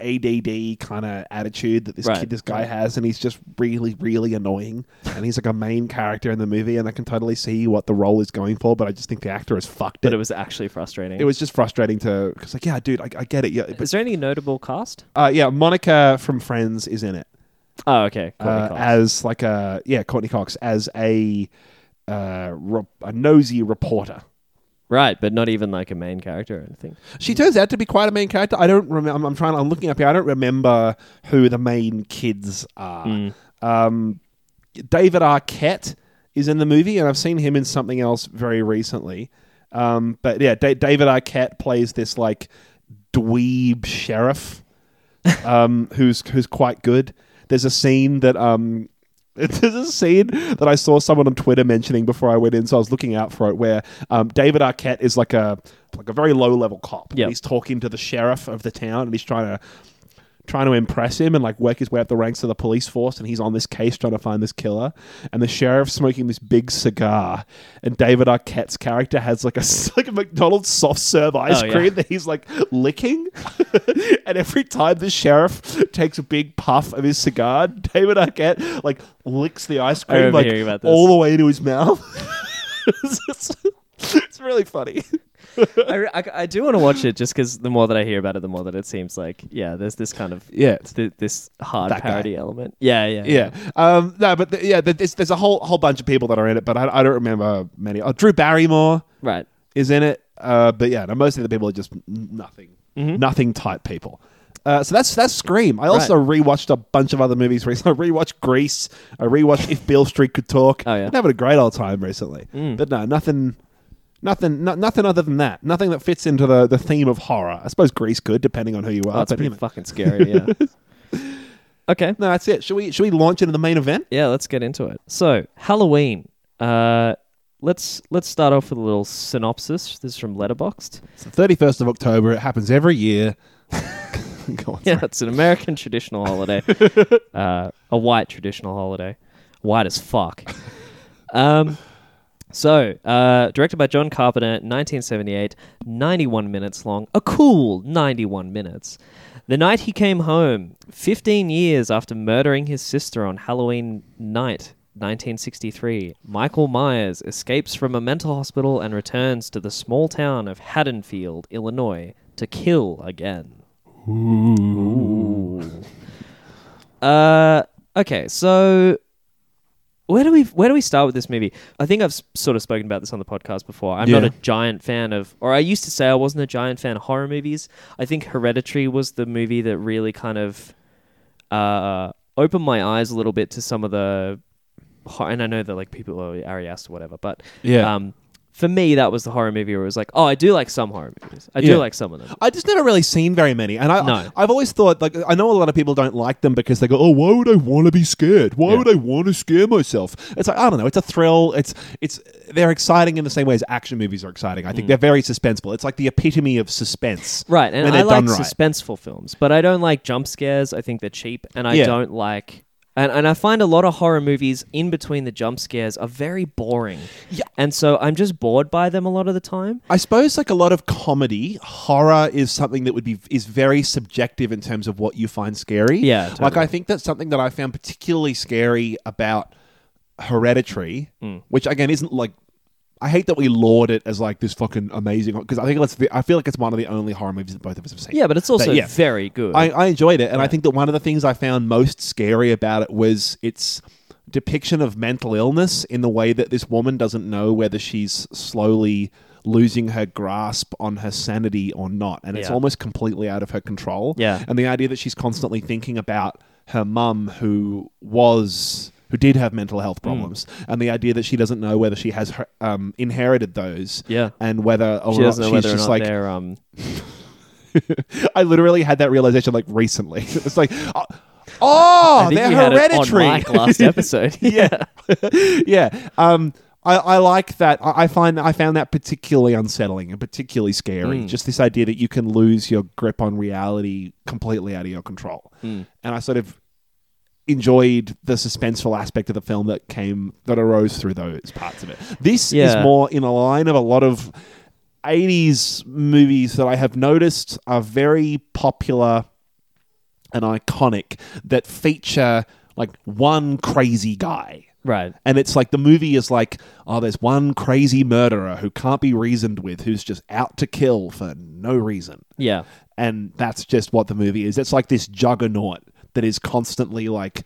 ADD kind of attitude that this Right, kid, this guy has, and he's just really, really annoying. and he's like a main character in the movie, and I can totally see what the role is going for, but I just think the actor has fucked But it. it was actually frustrating. It was just frustrating to because like yeah, dude, I, I get it. Yeah, but Is there any notable cast? uh, yeah, Monica from Friends is in it Oh, okay. Courteney uh, Cox. as like a yeah, Courteney Cox as a uh, re- a nosy reporter. Right, but not even like a main character or anything. She turns out to be quite a main character. I don't remember. I'm, I'm trying. I'm looking up here. I don't remember who the main kids are. Um, David Arquette is in the movie, and I've seen him in something else very recently. Um, but yeah, da- David Arquette plays this like dweeb sheriff *laughs* um, who's who's quite good. There's a scene that um, *laughs* there's a scene that I saw someone on Twitter mentioning before I went in, so I was looking out for it. Where um, David Arquette is like a like a very low level cop. Yep. He's talking to the sheriff of the town, and he's trying to trying to impress him and like work his way up the ranks of the police force and he's on this case trying to find this killer and the sheriff's smoking this big cigar and David Arquette's character has like a *laughs* like a McDonald's soft serve ice Oh, yeah. cream that he's like licking *laughs* and every time the sheriff takes a big puff of his cigar David Arquette like licks the ice cream like hearing about this. all the way to his mouth *laughs* it's, it's really funny *laughs* I, I, I do want to watch it just because the more that I hear about it, the more that it seems like yeah, there's this kind of yeah th- this hard That guy. parody element. Yeah, yeah, Yeah. Um, no, but the, yeah, the, there's, there's a whole whole bunch of people that are in it, but I, I don't remember many. Oh, Drew Barrymore Right. is in it, uh, but yeah, no, most of the people are just nothing, Mm-hmm. nothing type people. Uh, so that's that's Scream. I also rewatched a bunch of other movies recently. *laughs* I rewatched Grease. I rewatched If Beale Street Could Talk. Oh, yeah. I'm having a great old time recently. But no, nothing, nothing, no, nothing other than that. Nothing that fits into the, the theme of horror. I suppose Grease could, depending on who you are. It's but, pretty know. fucking scary. Yeah. *laughs* okay. No, that's it. Should we should we launch into the main event? Yeah, let's get into it. So Halloween. Uh, let's let's start off with a little synopsis. This is from Letterboxd. It's the 31st of October. It happens every year. *laughs* Go on, Yeah, sorry. it's an American traditional holiday, *laughs* uh, a white traditional holiday, white as fuck. Um, so uh, directed by John Carpenter, 1978, 91 minutes long, a cool 91 minutes. The night he came home, 15 years after murdering his sister on Halloween night. 1963. Michael Myers escapes from a mental hospital and returns to the small town of Haddonfield, Illinois, to kill again. Ooh. Uh, okay, so where do we where do we start with this movie? I think I've s- sort of spoken about this on the podcast before. I'm not Yeah. a giant fan of, or I used to say I wasn't a giant fan of horror movies. I think Hereditary was the movie that really kind of uh, opened my eyes a little bit to some of the, hor- and I know that like people are Ari Aster or whatever, but Yeah. um, for me that was the horror movie where it was like, oh, I do like some horror movies. I do Yeah. like some of them. I just never really seen very many, and I, No. I've always thought like I know a lot of people don't like them because they go, "Oh, why would I want to be scared? Why Yeah. would I want to scare myself?" It's like I don't know. It's a thrill. It's it's they're exciting in the same way as action movies are exciting. I think they're very suspenseful. It's like the epitome of suspense, Mm. Right, and when I they're like done right. suspenseful films, but I don't like jump scares. I think they're cheap, and I Yeah. don't like And, and I find a lot of horror movies in between the jump scares are very boring. Yeah. And so I'm just bored by them a lot of the time. I suppose like a lot of comedy, horror is something that would be is very subjective in terms of what you find scary. Yeah, Like. I think that's something that I found particularly scary about Hereditary, Hmm. which again isn't like I hate that we laud it as like this fucking amazing because I think it's the, I feel like it's one of the only horror movies that both of us have seen. Yeah, but it's also But, yeah. very good. I, I enjoyed it, and I think that one of the things I found most scary about it was its depiction of mental illness in the way that this woman doesn't know whether she's slowly losing her grasp on her sanity or not, and it's Yeah. almost completely out of her control. Yeah. and the idea that she's constantly thinking about her mum who was. Who did have mental health Hmm. problems, and the idea that she doesn't know whether she has her- um, inherited those, Yeah. and whether or she not she's whether just like um *laughs* I literally had that realization like recently. *laughs* It's like, oh, oh they're hereditary. last *laughs* episode. yeah, yeah. Um, I, I like that. I, I find I found that particularly unsettling and particularly scary. Mm. Just this idea that you can lose your grip on reality completely out of your control. Mm. And I sort of enjoyed the suspenseful aspect of the film that came that arose through those parts of it. This is more in a line of a lot of 80s movies that I have noticed are very popular and iconic that feature like one crazy guy. Right. And it's like the movie is like, oh, there's one crazy murderer who can't be reasoned with, who's just out to kill for no reason. Yeah. And that's just what the movie is. It's like this juggernaut that is constantly like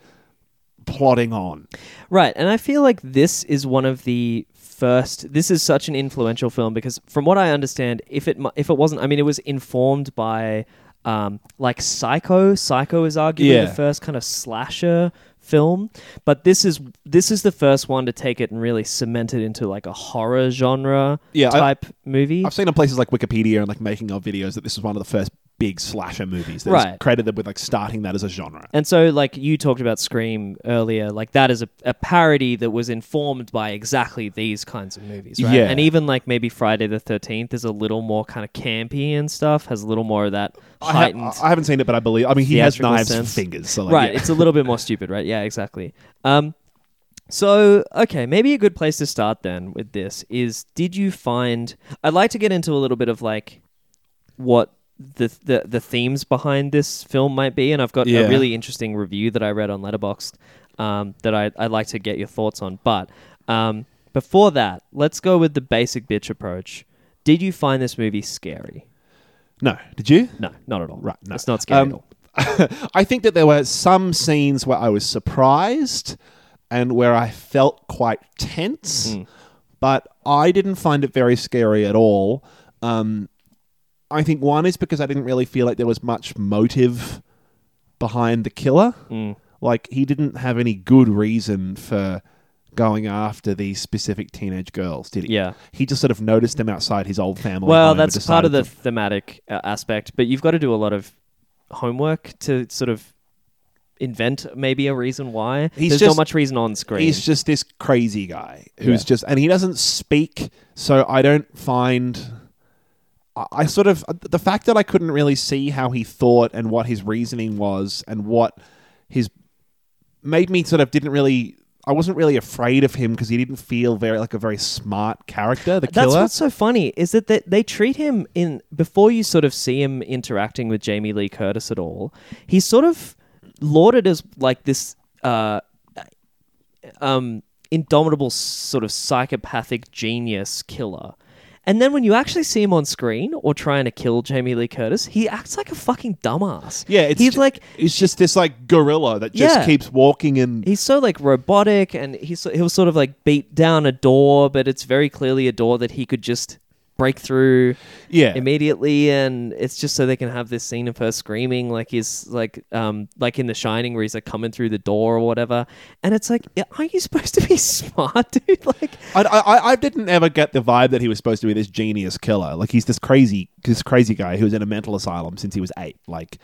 plodding on. Right, and I feel like this is one of the first. This is such an influential film because, from what I understand, if it if it wasn't, I mean, it was informed by um, like Psycho. Psycho is arguably Yeah. the first kind of slasher film, but this is this is the first one to take it and really cement it into like a horror genre Yeah, I- type movie. I've seen on places like Wikipedia and like making of videos that this is one of the first big slasher movies that's Right. credited with like starting that as a genre. And so, like you talked about Scream earlier, like that is a, a parody that was informed by exactly these kinds of movies, right? Yeah. And even like maybe Friday the Thirteenth is a little more kind of campy and stuff, has a little more of that I, heightened. ha- I haven't seen it, but I believe. I mean, he has knives sense. for fingers, so like, right, yeah. it's a little bit more stupid, right? Yeah, exactly. Um, so okay, maybe a good place to start then with this is: Did you find? I'd like to get into a little bit of like what the the the themes behind this film might be, and I've got Yeah. a really interesting review that I read on Letterboxd um, that I I'd like to get your thoughts on. But um, before that, let's go with the basic bitch approach. Did you find this movie scary? no. Did you? No, not at all. Right, no. it's not scary Um, at all. *laughs* I think that there were some scenes where I was surprised and where I felt quite tense, Hmm. but I didn't find it very scary at all. Um, I think one is because I didn't really feel like there was much motive behind the killer. Hmm. Like he didn't have any good reason for going after these specific teenage girls, did he? Yeah. He just sort of noticed them outside his old family. Well, that's part of the to- thematic uh, aspect, but you've got to do a lot of homework to sort of invent maybe a reason why. He's There's just- not much reason on screen. He's just this crazy guy who's Yeah. just, and he doesn't speak. So I don't find. I- sort of the fact that I couldn't really see how he thought and what his reasoning was and what his made me sort of didn't really. I wasn't really afraid of him because he didn't feel very like a very smart character. The That's what's so funny is that they, they treat him in before you sort of see him interacting with Jamie Lee Curtis at all. He's sort of lauded as like this uh, um, indomitable sort of psychopathic genius killer. And then when you actually see him on screen or trying to kill Jamie Lee Curtis, he acts like a fucking dumbass. yeah, it's he's ju- like he's just this like gorilla that just Yeah. keeps walking and he's so like robotic and he's so- he'll sort of like beat down a door but it's very clearly a door that he could just break through yeah. immediately and it's just so they can have this scene of her screaming like he's like um like in the shining where he's like coming through the door or whatever and it's like are you supposed to be *laughs* smart dude *laughs* like I, I, I didn't ever get the vibe that he was supposed to be this genius killer. Like he's this crazy, this crazy guy who was in a mental asylum since he was eight. Like,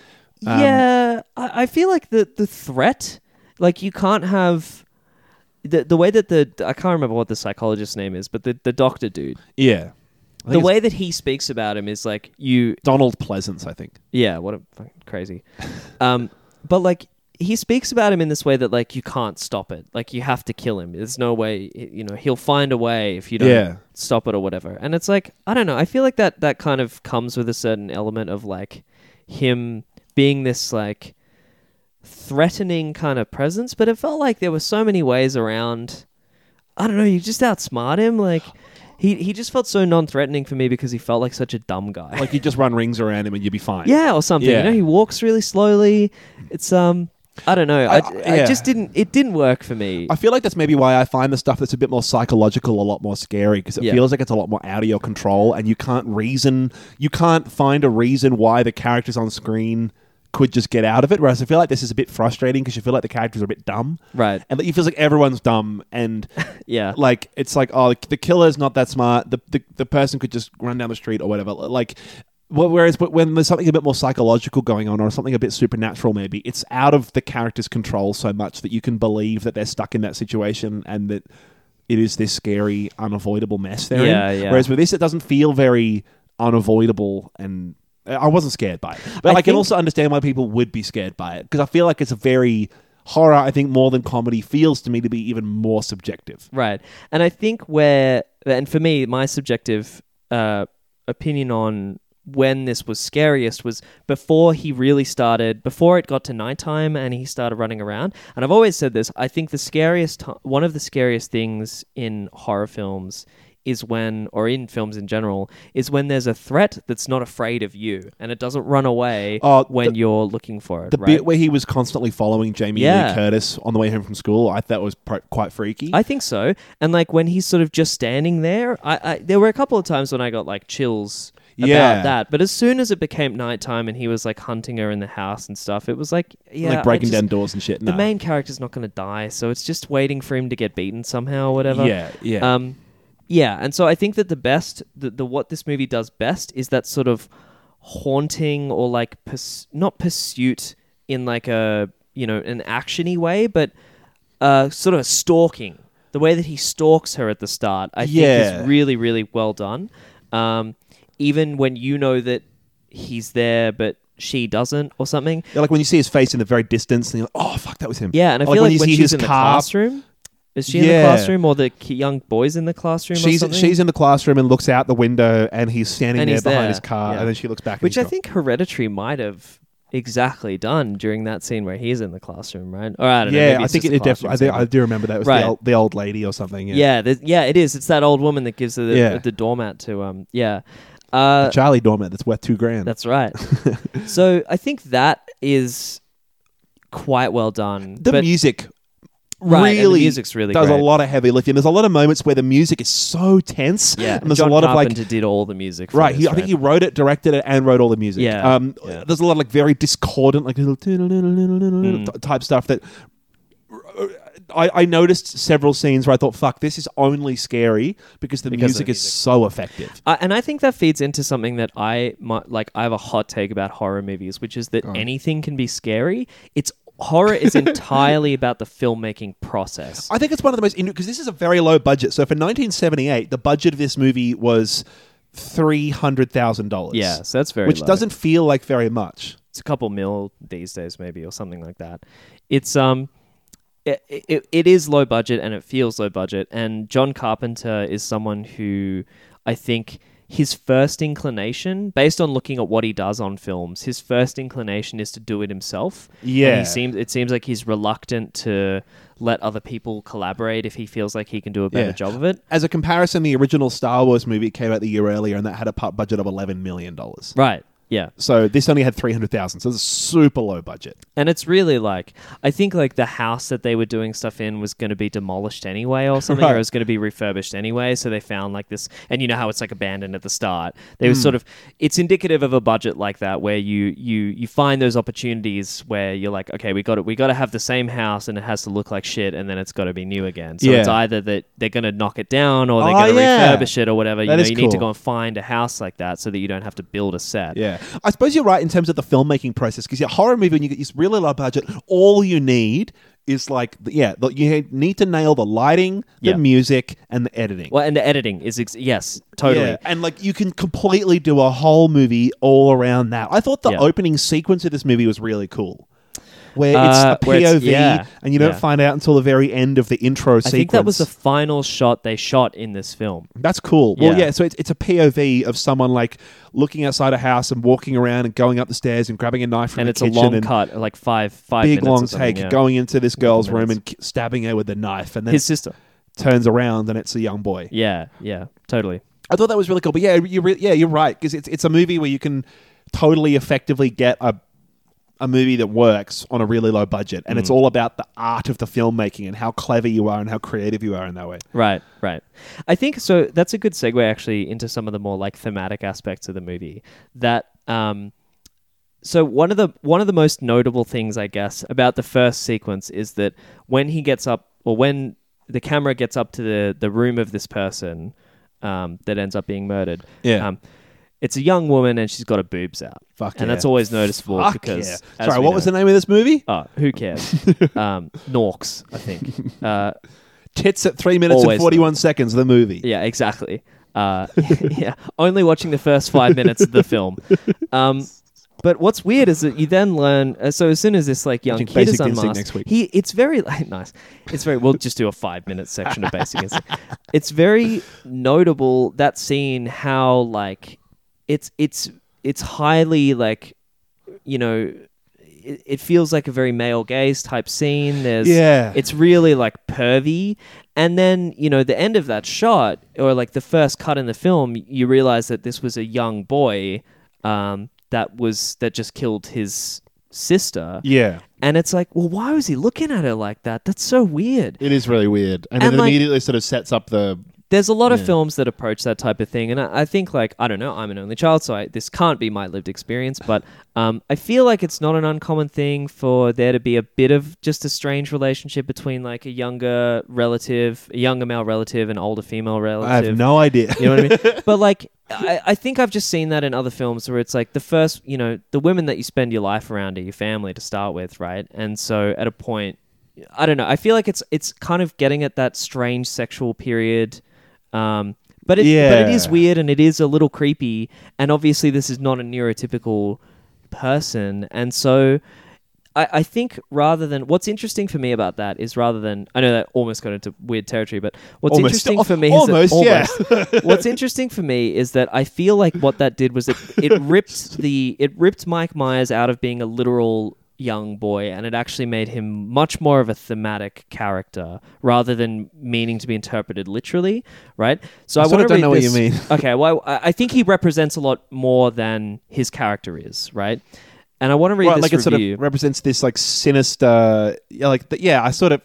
um, yeah I, I feel like the the threat like you can't have the the way that the I can't remember what the psychologist's name is but the the doctor dude yeah. The way that he speaks about him is like you Donald Pleasence, I think. yeah what a fucking crazy um but like he speaks about him in this way that like you can't stop it. Like you have to kill him. There's no way. You know, he'll find a way if you don't Yeah. stop it or whatever. And it's like I don't know. I feel like that that kind of comes with a certain element of like him being this like threatening kind of presence. But it felt like there were so many ways around. I don't know. You just outsmart him. Like he he just felt so non-threatening for me because he felt like such a dumb guy. Like you just run rings around him and you'd be fine. Yeah, or something. Yeah. You know, he walks really slowly. It's um, I don't know. I, I- I, yeah. just didn't. It didn't work for me. I feel like that's maybe why I find the stuff that's a bit more psychological a lot more scary because it Yeah. feels like it's a lot more out of your control and you can't reason, you can't find a reason why the characters on screen could just get out of it. Whereas I feel like this is a bit frustrating because you feel like the characters are a bit dumb. Right. And it feels like everyone's dumb and *laughs* yeah. like it's like oh the killer's not that smart the, the the person could just run down the street or whatever like whereas but when there's something a bit more psychological going on or something a bit supernatural maybe it's out of the character's control so much that you can believe that they're stuck in that situation and that it is this scary unavoidable mess they're Yeah, in yeah. whereas with this it doesn't feel very unavoidable and I wasn't scared by it but I I, can think- also understand why people would be scared by it because I feel like it's a very horror I think more than comedy feels to me to be even more subjective Right. And I think where, and for me, my subjective uh, opinion on when this was scariest was before he really started, before it got to nighttime and he started running around. And I've always said this I think the scariest, one of the scariest things in horror films is when, or in films in general, is when there's a threat that's not afraid of you and it doesn't run away Oh, when the- you're looking for it. The right? bit where he was constantly following Jamie Yeah. Lee Curtis on the way home from school, I thought was pr- quite freaky. I think so. And like when he's sort of just standing there, I, I there were a couple of times when I got like chills about Yeah. that. But as soon as it became nighttime and he was like hunting her in the house and stuff, it was like yeah, like breaking just- down doors and shit. The No. main character's not going to die, so it's just waiting for him to get beaten somehow or whatever. Yeah, yeah. Um, yeah, and so I think that the best, the, the what this movie does best is that sort of haunting or like purs- not pursuit in like a you know an actiony way, but uh, sort of a stalking. The way that he stalks her at the start, I think, is really really well done. Um, even when you know that he's there, but she doesn't, or something. Yeah, like when you see his face in the very distance, and you're like, "Oh fuck, that was him." Yeah, and I Or feel like, when, you see she's his in the car- classroom, is she in the Yeah. classroom or the ki- young boys in the classroom? or She's something? she's in the classroom and looks out the window, and he's standing And there he's behind there, his car, yeah. and then she looks back, and which he's I gone. think Hereditary might have exactly done during that scene where he's in the classroom, right? Or I don't know. Yeah, maybe I it's think just it, a definitely. I, classroom do- I scene. do remember that it was Right. the, old, the old lady or something. Yeah, Yeah, the, yeah, it is. It's that old woman that gives her the, Yeah. the doormat to um. Yeah, uh, Charlie Dormant. That's worth two grand. that's right. *laughs* so I think that is quite well done. the but, music. Right, really music's really does great. a lot of heavy lifting. There's a lot of moments where the music is so tense. Yeah, and there's John a lot Carpenter of like did all the music. Right, this, he, I think he wrote it, directed it, and wrote all the music. Yeah, Um, yeah. There's a lot of like very discordant, like little Hmm. type stuff that I, I noticed several scenes where I thought, "Fuck, this is only scary because the Because music the is so effective." Uh, and I think that feeds into something that I might like. I have a hot take about horror movies, which is that anything can be scary. It's horror is entirely *laughs* about the filmmaking process. I think it's one of the most because this is a very low budget. So for 1978, the budget of this movie was three hundred thousand dollars. Yeah, so that's very which low. doesn't feel like very much. It's a couple mil these days, maybe, or something like that. It's um, it, it, it is low budget and it feels low budget. And John Carpenter is someone who I think his first inclination, based on looking at what he does on films, his first inclination is to do it himself. And Yeah. he seems it seems like he's reluctant to let other people collaborate if he feels like he can do a better Yeah. job of it. As a comparison, the original Star Wars movie came out the year earlier, and that had a budget of eleven million dollars. Right. Yeah. So this only had three hundred thousand. So it's a super low budget. And it's really like I think like the house that they were doing stuff in was going to be demolished anyway or something, or it was going to be refurbished anyway. So they found like this, and you know how it's like abandoned at the start. They Hmm. was sort of it's indicative of a budget like that where you you you find those opportunities where you're like, okay, we got to we got to have the same house and it has to look like shit, and then it's got to be new again. So it's either that they're going to knock it down or they're Oh, going to yeah. refurbish it or whatever. That you know, you need to go and find a house like that so that you don't have to build a set. Yeah, I suppose you're right in terms of the filmmaking process because your horror movie when you get this really low budget, all you need is like yeah, you need to nail the lighting, the Yeah. music, and the editing. Well, and the editing is ex- yes, totally. Yeah, and like you can completely do a whole movie all around that. I thought the Yeah. opening sequence of this movie was really cool. Where Uh, it's a POV it's- yeah, and you don't yeah. find out until the very end of the intro I sequence. I think that was the final shot they shot in this film. That's cool. Well, Yeah. yeah. So it's, it's a POV of someone like looking outside a house and walking around and going up the stairs and grabbing a knife from and it's a long cut, like five five big minutes long take, yeah. going into this girl's room and ki- stabbing her with a knife, and then His sister. turns around and it's a young boy. Yeah, yeah, totally. I thought that was really cool. But yeah, you re- yeah, you're right because it's it's a movie where you can totally effectively get a a movie that works on a really low budget, and Mm. it's all about the art of the filmmaking and how clever you are and how creative you are in that way. Right, right. I think so. That's a good segue actually into some of the more like thematic aspects of the movie. That um, so one of the one of the most notable things I guess about the first sequence is that when he gets up, or when the camera gets up to the the room of this person um, that ends up being murdered. Yeah. Um, it's a young woman and she's got her boobs out. Fuck and yeah. that's always noticeable Fuck because. yeah. as Sorry, we what was know- the name of this movie? Oh, who cares? *laughs* um, Norks, I think. *laughs* Uh, Tits at three minutes and forty one seconds. The movie. Yeah, exactly. Uh, *laughs* yeah, only watching the first five minutes of the film. Um, but what's weird is that you then learn. Uh, so as soon as this like young Watching kid is Basic Instinct unmasked, next week. he it's very like, nice. It's very. We'll just do a five minute section of Basic Instinct. It's very notable that scene. How like it's it's it's highly like you know. It, it feels like a very male gaze type scene. There's Yeah. it's really like pervy and then you know the end of that shot or like the first cut in the film you realize that this was a young boy um, that was that just killed his sister Yeah. and it's like well why was he looking at her like that that's so weird It is really weird, and, And, it like- immediately sort of sets up the. There's a lot of films that approach that type of thing and I, I think like i don't know i'm an only child so I, this can't be my lived experience but um, i feel like it's not an uncommon thing for there to be a bit of just a strange relationship between like a younger relative a younger male relative and older female relative I have no idea. you know what I mean? *laughs* But like, I, I think I've just seen that in other films where it's like the first, you know, the women that you spend your life around are your family to start with, right? And so at a point, I don't know. I feel like it's it's kind of getting at that strange sexual period. Um, but it, but it is weird and it is a little creepy. And obviously, this is not a neurotypical person, and so. I, I think rather than what's interesting for me about that is rather than I know that almost got into weird territory, but what's Almost. interesting for me Almost, is yeah. that, almost, *laughs* what's interesting for me is that I feel like what that did was it, it ripped the it ripped Mike Myers out of being a literal young boy and it actually made him much more of a thematic character rather than meaning to be interpreted literally right so I i, sort want of to don't know what you mean. *laughs* okay well I, I think he represents a lot more than his character is right and i want to read Right, this like it sort review of represents this like sinister, yeah, like the, yeah. I sort of,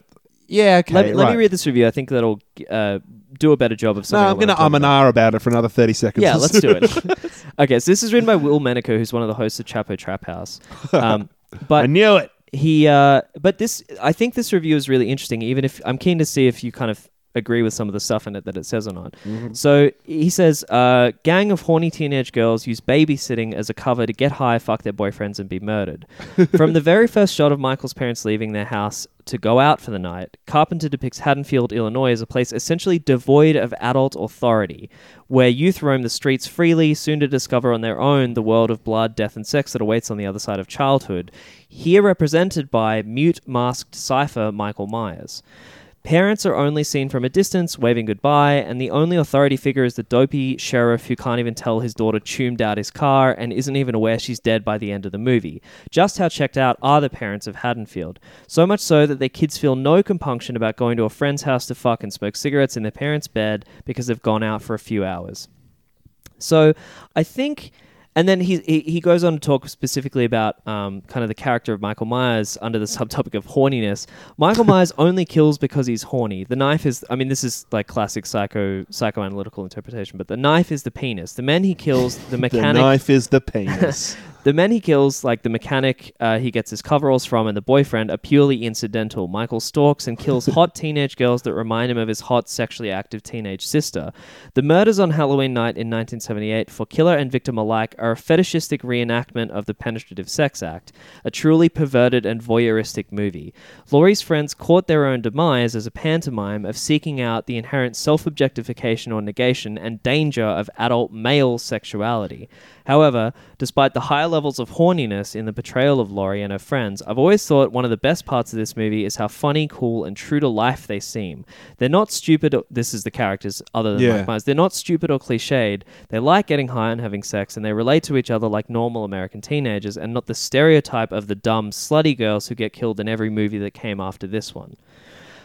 yeah. Okay, let, me, let me read this review i think that'll uh, do a better job of No, something I I'm going to um and about. ah about it for another thirty seconds. Yeah, let's do it. *laughs* *laughs* okay, so this is written by Will Menaker, who's one of the hosts of Chapo Trap House. Um, I knew it. he, uh, but this, I think this review is really interesting. Even if I'm keen to see if you kind of agree with some of the stuff in it that it says or not. So he says, uh, "Gang of horny teenage girls use babysitting as a cover to get high, fuck their boyfriends, and be murdered." *laughs* From the very first shot of Michael's parents leaving their house to go out for the night, Carpenter depicts Haddonfield, Illinois, as a place essentially devoid of adult authority, where youth roam the streets freely, soon to discover on their own the world of blood, death, and sex that awaits on the other side of childhood. Here represented by mute, masked cipher Michael Myers. Parents are only seen from a distance, waving goodbye, and the only authority figure is the dopey sheriff who can't even tell his daughter tuned out his car and isn't even aware she's dead by the end of the movie. Just how checked out are the parents of Haddonfield? So much so that their kids feel no compunction about going to a friend's house to fuck and smoke cigarettes in their parents' bed because they've gone out for a few hours. So I think, and then he, he he goes on to talk specifically about um, kind of the character of Michael Myers under the subtopic of horniness. Michael *laughs* Myers only kills because he's horny. The knife is, I mean, this is like classic psycho psychoanalytical interpretation, but the knife is the penis. The men he kills, the *laughs* mechanic The knife is the penis. *laughs* the men he kills, like the mechanic uh, he gets his coveralls from and the boyfriend, are purely incidental. Michael stalks and kills *laughs* hot teenage girls that remind him of his hot, sexually active teenage sister. The murders on Halloween night in 1978 for killer and victim alike are a fetishistic reenactment of the penetrative sex act, a truly perverted and voyeuristic movie. Laurie's friends court their own demise as a pantomime of seeking out the inherent self objectification or negation and danger of adult male sexuality. However, despite the highly levels of horniness in the portrayal of Laurie and her friends, I've always thought one of the best parts of this movie is how funny, cool, and true to life they seem. They're not stupid. Or, this is the characters other than Yeah. Mike Myers. They're not stupid or cliched. They like getting high and having sex, and they relate to each other like normal American teenagers, and not the stereotype of the dumb, slutty girls who get killed in every movie that came after this one.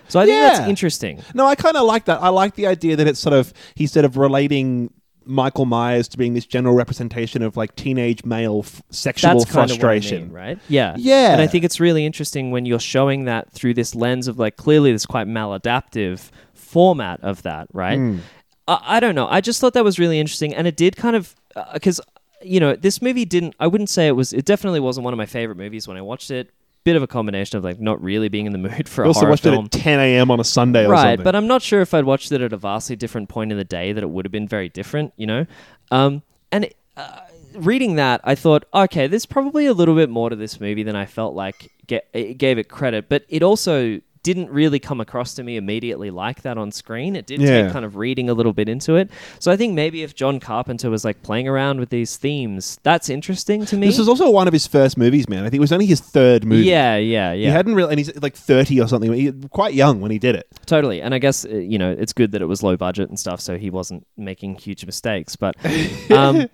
So I think Yeah. that's interesting. No, I kind of like that. I like the idea that it's sort of instead of relating Michael Myers to being this general representation of like teenage male f- sexual That's frustration. I mean, right? Yeah, Yeah. And I think it's really interesting when you're showing that through this lens of like clearly this quite maladaptive format of that, right? Hmm. I, I don't know. I just thought that was really interesting, and it did kind of because you know this movie didn't. I wouldn't say it was. It definitely wasn't one of my favorite movies when I watched it. Bit of a combination of like not really being in the *laughs* mood for I a also horror watched film. it at 10 a.m. on a Sunday or right but i'm not sure if i'd watched it at a vastly different point in the day that it would have been very different you know um, and uh, reading that i thought okay there's probably a little bit more to this movie than i felt like get, it gave it credit but it also didn't really come across to me immediately like that on screen it did Yeah. take kind of reading a little bit into it so i think maybe if john carpenter was like playing around with these themes that's interesting to me this was also one of his first movies, man. I think it was only his third movie. yeah yeah yeah He hadn't really, and he's like 30 or something. He, quite young when he did it. Totally. And I guess, uh, you know, it's good that it was low budget and stuff, so he wasn't making huge mistakes. But, *laughs* um,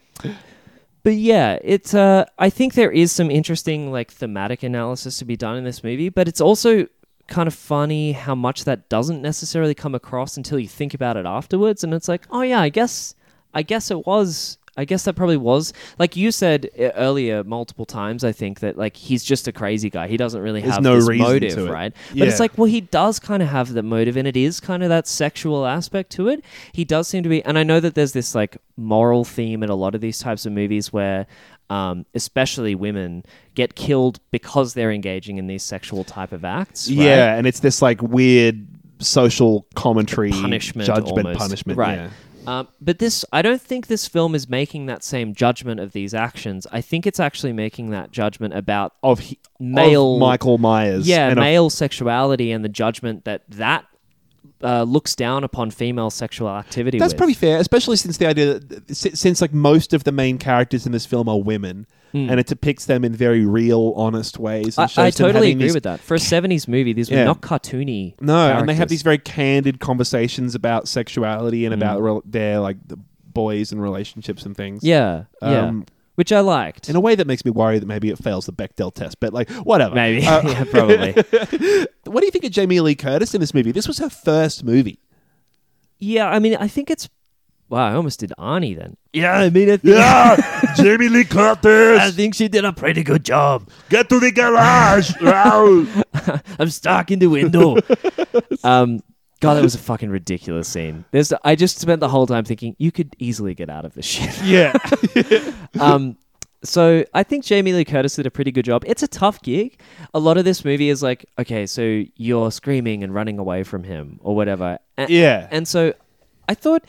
but yeah, it's, uh, I think there is some interesting, like, thematic analysis to be done in this movie, but it's also kind of funny how much that doesn't necessarily come across until you think about it afterwards. And it's like, oh, yeah, I guess, I guess it was. I guess that probably was like you said earlier multiple times. I think that like he's just a crazy guy. He doesn't really There's have no this reason motive, to it. right? But it's like, well, he does kind of have that motive, and it is kind of that sexual aspect to it. He does seem to be, and I know that there's this like moral theme in a lot of these types of movies where, um, especially women get killed because they're engaging in these sexual type of acts. right? Yeah, and it's this like weird social commentary, punishment, judgment, almost. punishment. right? yeah. Um, but this, I don't think this film is making that same judgment of these actions. I think it's actually making that judgment about Of, he, Male- of Michael Myers. yeah, and of- male sexuality and the judgment that that uh, looks down upon female sexual activity. That's with. probably fair, especially since the idea that since like most of the main characters in this film are women, and it depicts them in very real, honest ways. And. I, I totally agree with that. For a '70s movie, these were not cartoony. No, and they have these very candid conversations about sexuality and Hmm. about rel their like the boys and relationships and things. Yeah, yeah, Um, which I liked. In a way that makes me worry that maybe it fails the Bechdel test, but like whatever. Maybe, Uh, *laughs* yeah, probably. *laughs* what do you think of Jamie Lee Curtis in this movie? This was her first movie. yeah, I mean, I think it's. Wow, I almost did Arnie then. Yeah, I mean, I think, Yeah, *laughs* Jamie Lee Curtis, I think she did a pretty good job. get to the garage. Wow. I'm stuck in the window. um, God, that was a fucking ridiculous scene. There's, I just spent the whole time thinking you could easily get out of this shit. Yeah. *laughs* *laughs* um, so I think Jamie Lee Curtis did a pretty good job. It's a tough gig. A lot of this movie is like, okay, so you're screaming and running away from him or whatever. A- Yeah. And so I thought,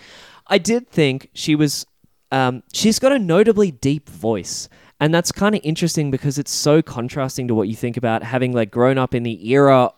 I did think she was, um, she's got a notably deep voice. And that's kind of interesting because it's so contrasting to what you think about having like grown up in the era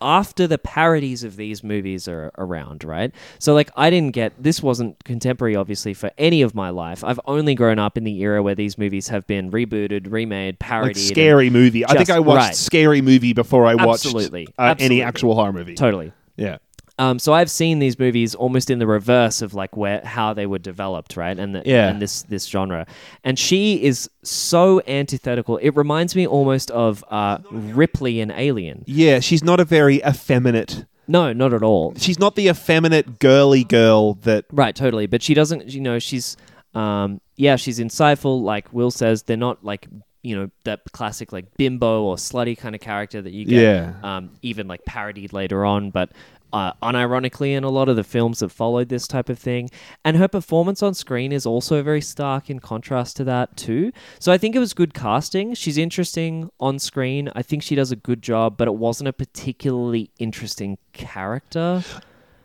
after the parodies of these movies are around, right? So like I didn't get this wasn't contemporary obviously for any of my life. I've only grown up in the era where these movies have been rebooted, remade, parodied. like scary movie. I think I watched right. Scary Movie before I watched Absolutely. uh, any actual horror movie. totally. Yeah. Um, so I've seen these movies almost in the reverse of like where how they were developed, right? And the, Yeah. and this this genre. And she is so antithetical. It reminds me almost of uh, Ripley in Alien. Yeah, she's not a very effeminate. No, not at all. She's not the effeminate girly girl that Right, totally. But she doesn't, you know, she's, um, yeah, she's insightful. Like Will says, they're not like, you know, that classic like bimbo or slutty kind of character that you get, Yeah. um, even like parodied later on, but uh, unironically in a lot of the films that followed this type of thing. And her performance on screen is also very stark in contrast to that too. So I think it was good casting. She's interesting on screen. I think she does a good job, but it wasn't a particularly interesting character.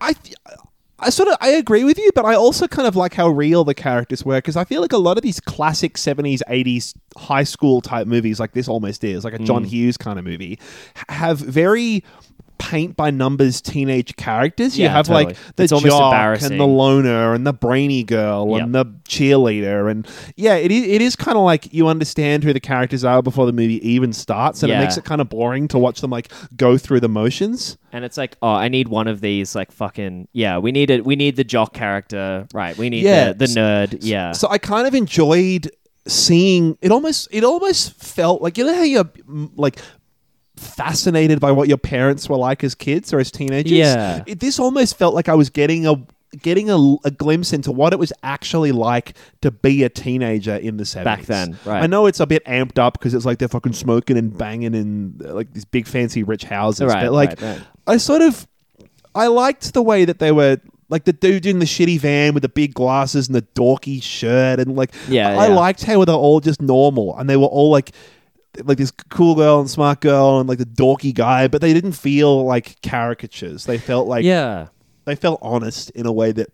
I th- I sort of I agree with you, but I also kind of like how real the characters were because I feel like a lot of these classic seventies, eighties high school type movies, like this almost is, like a John Hughes kind of movie, have very paint by numbers teenage characters. You have totally. like the It's jock and the loner and the brainy girl and the cheerleader and yeah, it is, it is kind of like you understand who the characters are before the movie even starts, and it makes it kind of boring to watch them like go through the motions. And it's like, oh, I need one of these, like fucking yeah. We need it. We need the jock character, right? We need Yeah. the, the nerd, yeah. So I kind of enjoyed seeing it. Almost, it almost felt like you know how you're mm, like fascinated by what your parents were like as kids or as teenagers. Yeah. It, this almost felt like I was getting a getting a, a glimpse into what it was actually like to be a teenager in the 70s. Back then, right. I know it's a bit amped up because it's like they're fucking smoking and banging in uh, like these big fancy rich houses. Right, but like right, right. I sort of I liked the way that they were like the dude in the shitty van with the big glasses and the dorky shirt and like Yeah, I, yeah. liked how they're all just normal and they were all like like this cool girl and smart girl and like the dorky guy, but they didn't feel like caricatures. They felt like yeah. they felt honest in a way that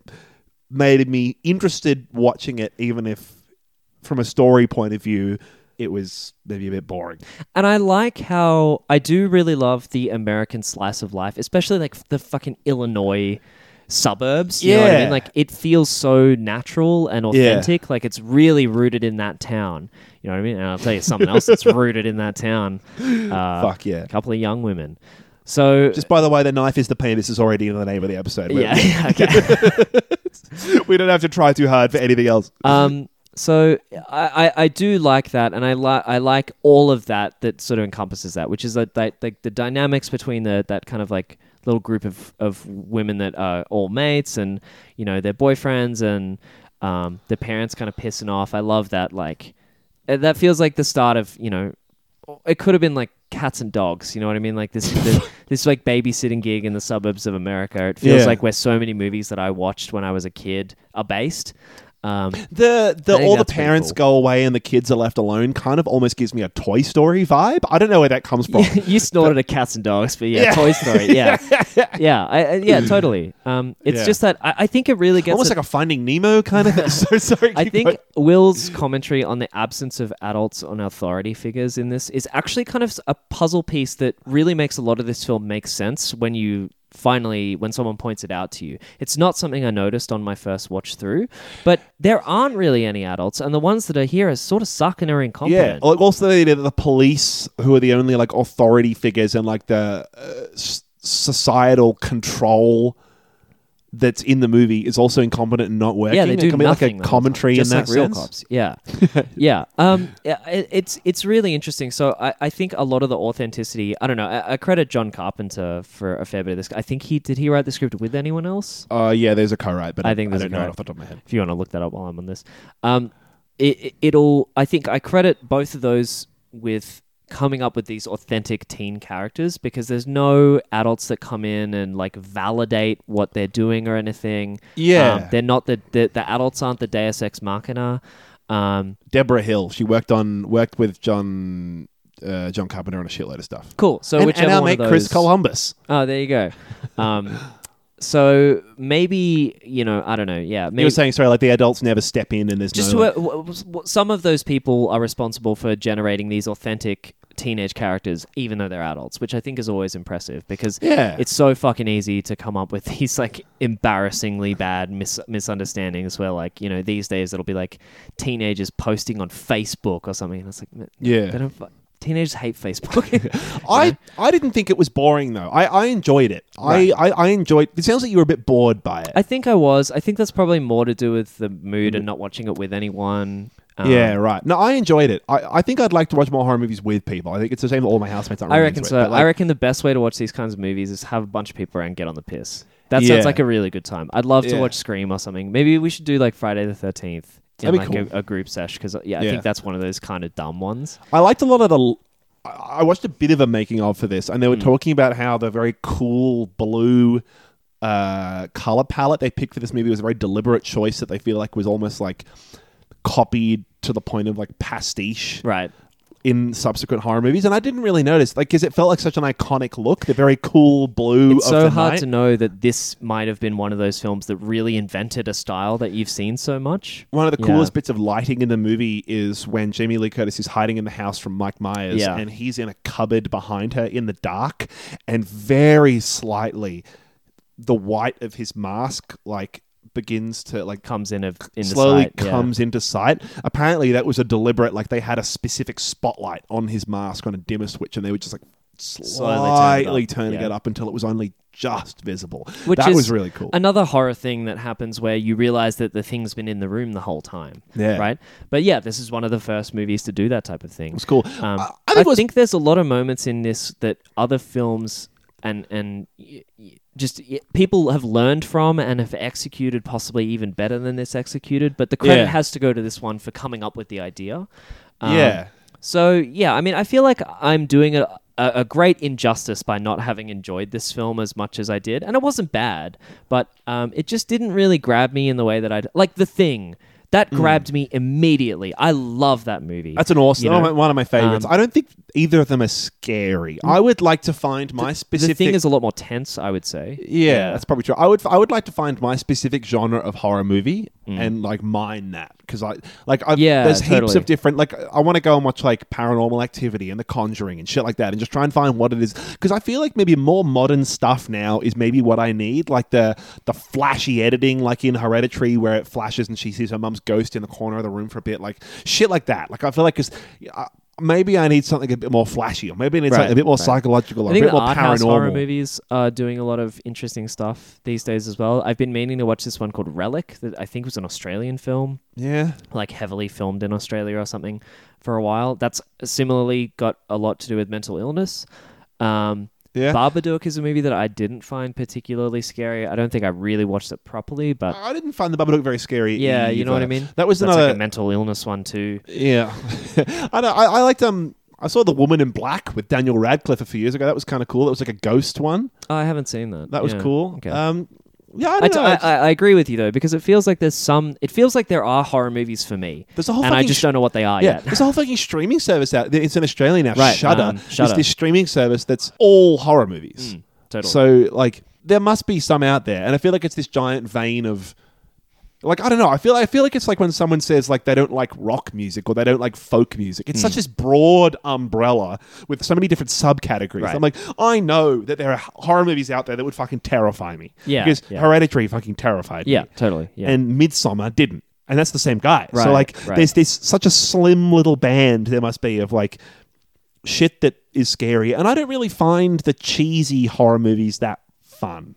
made me interested watching it, even if from a story point of view it was maybe a bit boring. And I like how I do really love the American slice of life, especially like the fucking Illinois suburbs. You know what I Yeah. mean? Like it feels so natural and authentic. Like it's really rooted in that town. You know what I mean? And I'll tell you something else that's *laughs* rooted in that town. Uh, Fuck yeah. A couple of young women. So Just by the way, the knife is the penis is already in the name of the episode. We- yeah, okay. *laughs* we don't have to try too hard for anything else. Um, so I, I, I do like that, and I like I like all of that that sort of encompasses that, which is that that like the dynamics between the that kind of like little group of of women that are all mates, and you know their boyfriends and um, their parents kind of pissing off. I love that. Like uh, that feels like the start of you know it could have been like cats and dogs. You know what I mean? Like this, this, *laughs* this like babysitting gig in the suburbs of America. It feels Yeah. like where so many movies that I watched when I was a kid are based. Um, The the all the parents cool. go away and the kids are left alone kind of almost gives me a Toy Story vibe. I don't know where that comes from. *laughs* you snorted a cats and dogs, but yeah, Yeah. Toy Story, yeah, *laughs* yeah, I, I, yeah, *laughs* totally. Um, it's Yeah. just that I, I think it really gets almost at- like a Finding Nemo kind of thing. so sorry. I think going. Will's commentary on the absence of adults on authority figures in this is actually kind of a puzzle piece that really makes a lot of this film make sense when you finally when someone points it out to you. It's not something I noticed on my first watch through, but there aren't really any adults and the ones that are here are sort of suck and are Yeah, like also the, the police who are the only like authority figures and like the uh, societal control that's in the movie is also incompetent and not working. Yeah, they do nothing. like a commentary in that like real sense. cops. Yeah, *laughs* yeah. Um, it, it's it's really interesting. So I, I think a lot of the authenticity. I don't know. I, I credit John Carpenter for a fair bit of this. I think he did he write the script with anyone else. Uh, yeah, there's a co-write, but I think there's I don't know off the top of my head. If you want to look that up while I'm on this, um, it, it- it'll. I think I credit both of those with coming up with these authentic teen characters because there's no adults that come in and like validate what they're doing or anything. Yeah. um, they're not the, the the adults aren't the Deus Ex Machina. Um, Debra Hill, she worked on worked with John uh, John Carpenter on a shitload of stuff. cool. So and, whichever and our one mate of Chris Columbus. Oh, there you go. Um, *laughs* so maybe you know I don't know. Yeah, You maybe were saying sorry, like the adults never step in, and there's just no. who- like- some of those people are responsible for generating these authentic teenage characters even though they're adults which i think is always impressive because Yeah. it's so fucking easy to come up with *laughs* these like embarrassingly bad mis- misunderstandings where like you know these days it'll be like teenagers posting on facebook or something and it's like Yeah. they don't fu- teenagers hate facebook *laughs* I I didn't think it was boring though. I, I enjoyed it. I, I I enjoyed. It sounds like you were a bit bored by it. i think i was i think that's probably more to do with the mood and not watching it with anyone Um, Mm. yeah, right. No, I enjoyed it. I, I think I'd like to watch more horror movies with people. I think it's the same that all my housemates aren't. I reckon so. It, like, I reckon the best way to watch these kinds of movies is have a bunch of people around and get on the piss. That Yeah. sounds like a really good time. I'd love to watch Scream or something. Maybe we should do like Friday the Thirteenth in like cool. a, a group sesh because yeah, I Yeah. think that's one of those kind of dumb ones. I liked a lot of the. I watched a bit of a making of for this, and they were talking about how the very cool blue uh, color palette they picked for this movie was a very deliberate choice that they feel like was almost like copied to the point of like pastiche. Right. In subsequent horror movies, and I didn't really notice, like, because it felt like such an iconic look, the very cool blue. It's so hard night. to know that this might have been one of those films that really invented a style that you've seen so much. One of the Yeah. coolest bits of lighting in the movie is when Jamie Lee Curtis is hiding in the house from Mike Myers, Yeah. and he's in a cupboard behind her in the dark, and very slightly, the white of his mask like begins to like Comes in of in slowly the sight, yeah. comes into sight. Apparently, that was a deliberate. Like they had a specific spotlight on his mask on a dimmer switch, and they were just like slightly turning yeah. it up until it was only just visible. Which that was really cool. Another horror thing that happens where you realize that the thing's been in the room the whole time. Yeah. Right? But yeah, this is one of the first movies to do that type of thing. it was cool. Um, I- I, I think was- think there's a lot of moments in this that other films and and just people have learned from and have executed possibly even better than this executed. But the credit Yeah. has to go to this one for coming up with the idea. Um, yeah. So yeah, I mean, I feel like I'm doing a, a, a great injustice by not having enjoyed this film as much as I did, and it wasn't bad, but um, it just didn't really grab me in the way that I'd like. The Thing that grabbed me immediately. I love that movie. Mm. That's an awesome you know? one of my favorites. Um, I don't think either of them are scary. I would like to find my the specific. The thing is a lot more tense, I would say. yeah, that's probably true. I would I would like to find my specific genre of horror movie and like mine that because I like I've. Yeah, there's heaps of different like I want to go and watch like Paranormal Activity and The Conjuring and shit like that and just try and find what it is because I feel like maybe more modern stuff now is maybe what I need like the the flashy editing like in Hereditary where it flashes and she sees her mum's ghost in the corner of the room for a bit like shit like that like I feel like because. Maybe I need something a bit more flashy, or maybe I need Right, something a bit more right. psychological, or I a think bit the more art house horror paranormal. movies are doing a lot of interesting stuff these days as well. I've been meaning to watch this one called Relic that I think was an Australian film. Yeah, like heavily filmed in Australia or something for a while. That's similarly got a lot to do with mental illness. Um, yeah. Babadook is a movie that I didn't find particularly scary. I don't think I really watched it properly, but I didn't find the Babadook very scary. yeah, you know what I mean. That was That's another. like a mental illness one too. yeah, *laughs* I know. I, I liked um. I saw the Woman in Black with Daniel Radcliffe a few years ago. That was kind of cool. It was like a ghost one. Oh, I haven't seen that. That was Yeah, cool. Okay. Um, yeah, I I, don't t-. I, I agree with you though because it feels like there's some. It feels like there are horror movies for me, There's a whole and I fucking just sh- don't know what they are yeah, yet. there's a whole fucking streaming service out. It's in Australia now. Right, Shudder. um, It's this streaming service that's all horror movies. Mm, totally. So like there must be some out there, and I feel like it's this giant vein of. Like I don't know, I feel I feel like it's like when someone says like they don't like rock music or they don't like folk music. It's Hmm. such this broad umbrella with so many different subcategories. Right. I'm like, I know that there are horror movies out there that would fucking terrify me. Yeah, because yeah. Hereditary fucking terrified me yeah, totally. Yeah. and Midsommar didn't. And that's the same guy. So like right. there's this such a slim little band there must be of like shit that is scary. And I don't really find the cheesy horror movies that fun.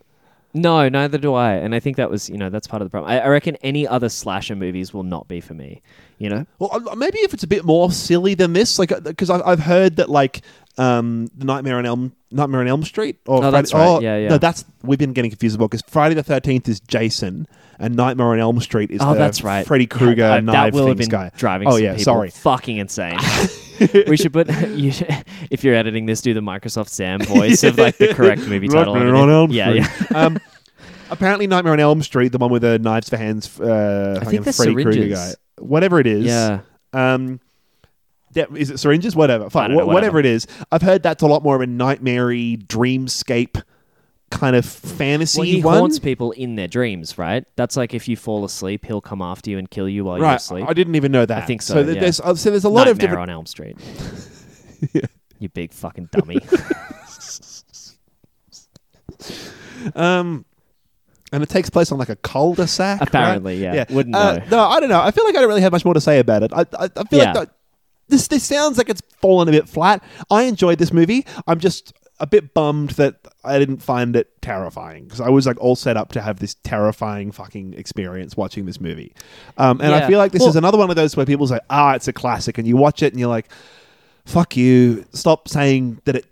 No, neither do I. And I think that was, you know, that's part of the problem. I, I reckon any other slasher movies will not be for me. You know? Well, uh, maybe if it's a bit more silly than this, like because I've, I've heard that like um, the Nightmare on Elm Nightmare on Elm Street. Or Oh, that's right. Yeah, yeah. No, that's we've been getting confused about because Friday the Thirteenth is Jason and Nightmare on Elm Street is Oh, that's right. Freddy Krueger Yeah, uh, knife that will have things been guy. driving oh yeah, people sorry. fucking insane. *laughs* *laughs* we should put *laughs* you should, if you're editing this, do the Microsoft Sam *laughs* voice of like the correct movie title. Nightmare on Elm yeah, Street. yeah. um, apparently, Nightmare on Elm Street, the one with the knives for hands, uh, I think they're Freddy Krueger guy, whatever it is. Yeah. Um, is it syringes? Whatever. Fine. know, whatever. whatever. it is. I've heard that's a lot more of a nightmare dreamscape kind of fantasy Well, he one. haunts people in their dreams, right? That's like if you fall asleep, he'll come after you and kill you while you're right. asleep. I didn't even know that. I think so, th- yeah. there's uh, so there's a lot of Nightmare different. on Elm Street. *laughs* You big fucking dummy. *laughs* Um, and it takes place on like a cul-de-sac. right? Apparently, yeah. Wouldn't Uh, know. No, I don't know. I feel like I don't really have much more to say about it. I, I, I feel Yeah. like that, this this sounds like it's fallen a bit flat. I enjoyed this movie. I'm just a bit bummed that I didn't find it terrifying because I was like all set up to have this terrifying fucking experience watching this movie. Um, and I feel like this Well- is another one of those where people say, "Ah, it's a classic," and you watch it and you're like, "Fuck you! Stop saying that it."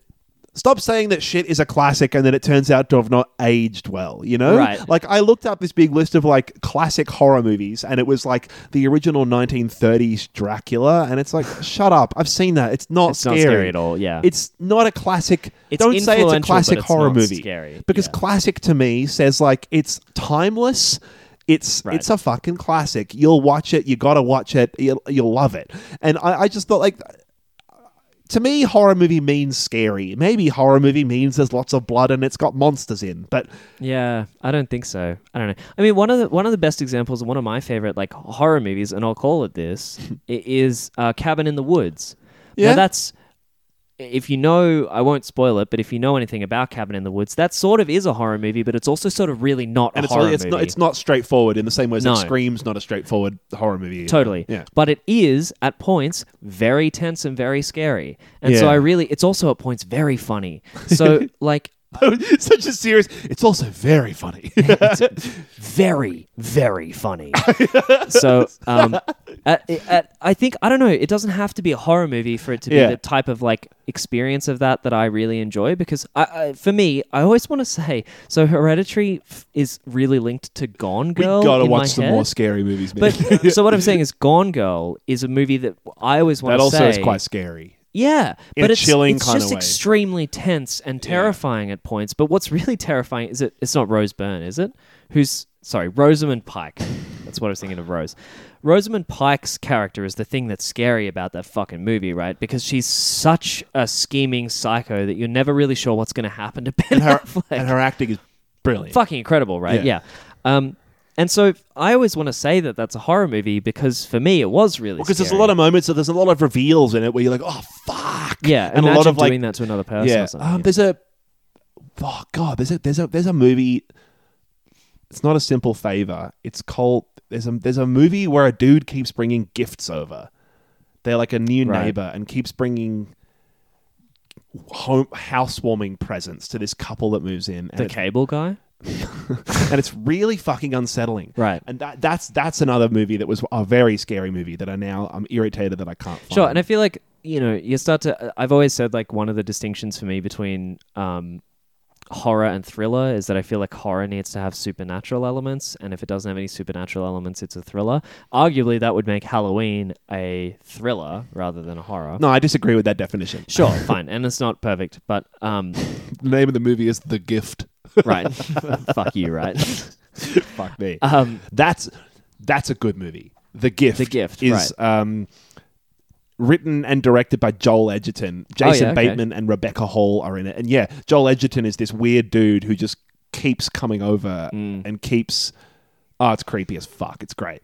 Stop saying that shit is a classic and that it turns out to have not aged well, you know? Right. Like I looked up this big list of like classic horror movies and it was like the original 1930s Dracula and it's like *sighs* shut up. I've seen that. It's not It's scary. not scary at all, yeah. It's not a classic. It's Don't say it's a classic it's horror movie. scary. Because Yeah. classic to me says like it's timeless. It's Right. it's a fucking classic. You'll watch it. You gotta watch it. You'll, you'll love it. And I, I just thought like to me, horror movie means scary. Maybe horror movie means there's lots of blood and it's got monsters in. But Yeah, I don't think so. I don't know. I mean, one of the one of the best examples, one of my favorite like horror movies, and I'll call it this, *laughs* is uh, Cabin in the Woods. Yeah. Now that's if you know, I won't spoil it, but if you know anything about Cabin in the Woods, that sort of is a horror movie, but it's also sort of really not and a it's horror it's movie. not it's not straightforward in the same way as No. Scream's not a straightforward horror movie. either. Totally. Yeah. But it is at points very tense and very scary. And so I really it's also at points very funny. So *laughs* like *laughs* Such a serious. It's also very funny. *laughs* very very funny. *laughs* so um at, at, I think I don't know, it doesn't have to be a horror movie for it to be Yeah. the type of like experience of that that I really enjoy because I, I for me, I always want to say so Hereditary f- is really linked to Gone Girl. we gotta watch some head. more scary movies, man. But so what I'm saying is Gone Girl is a movie that I always want that to also say is quite scary. Yeah, in but it's, chilling it's kinda just way. extremely tense and terrifying at points. But what's really terrifying is it? It's not Rose Byrne, is it? Who's sorry, Rosamund Pike. That's what I was thinking of. Rose. Rosamund Pike's character is the thing that's scary about that fucking movie, right? Because she's such a scheming psycho that you're never really sure what's going to happen to *laughs* Ben And her, Affleck. and her acting is brilliant. fucking incredible, right? Yeah. Yeah. Um, and so I always want to say that that's a horror movie because for me it was really Because there's a lot of moments, so there's a lot of reveals in it where you're like, oh fuck, yeah, and a lot of like, doing that to another person. yeah. or something. Um, there's a, oh god, there's a there's a there's a movie. It's not a simple favor. It's called there's a there's a movie where a dude keeps bringing gifts over. They're like a new Right. neighbor and keeps bringing home housewarming presents to this couple that moves in. And the cable guy. And it's really fucking unsettling. Right. And that that's that's another movie that was a very scary movie that I now I'm irritated that I can't find. Sure, and I feel like you know you start to. I've always said like one of the distinctions for me between um, horror and thriller is that I feel like horror needs to have supernatural elements, and if it doesn't have any supernatural elements, it's a thriller. Arguably, that would make Halloween a thriller rather than a horror. no, I disagree with that definition. Sure, *laughs* fine, and it's not perfect, but um, The name of the movie is The Gift. *laughs* right, *laughs* fuck you, right? Fuck me. Um, that's that's a good movie. The Gift. The Gift, is um, written and directed by Joel Edgerton. Jason Oh, yeah, okay. Bateman and Rebecca Hall are in it. And yeah, Joel Edgerton is this weird dude who just keeps coming over Mm. and keeps. Oh, it's creepy as fuck. It's great.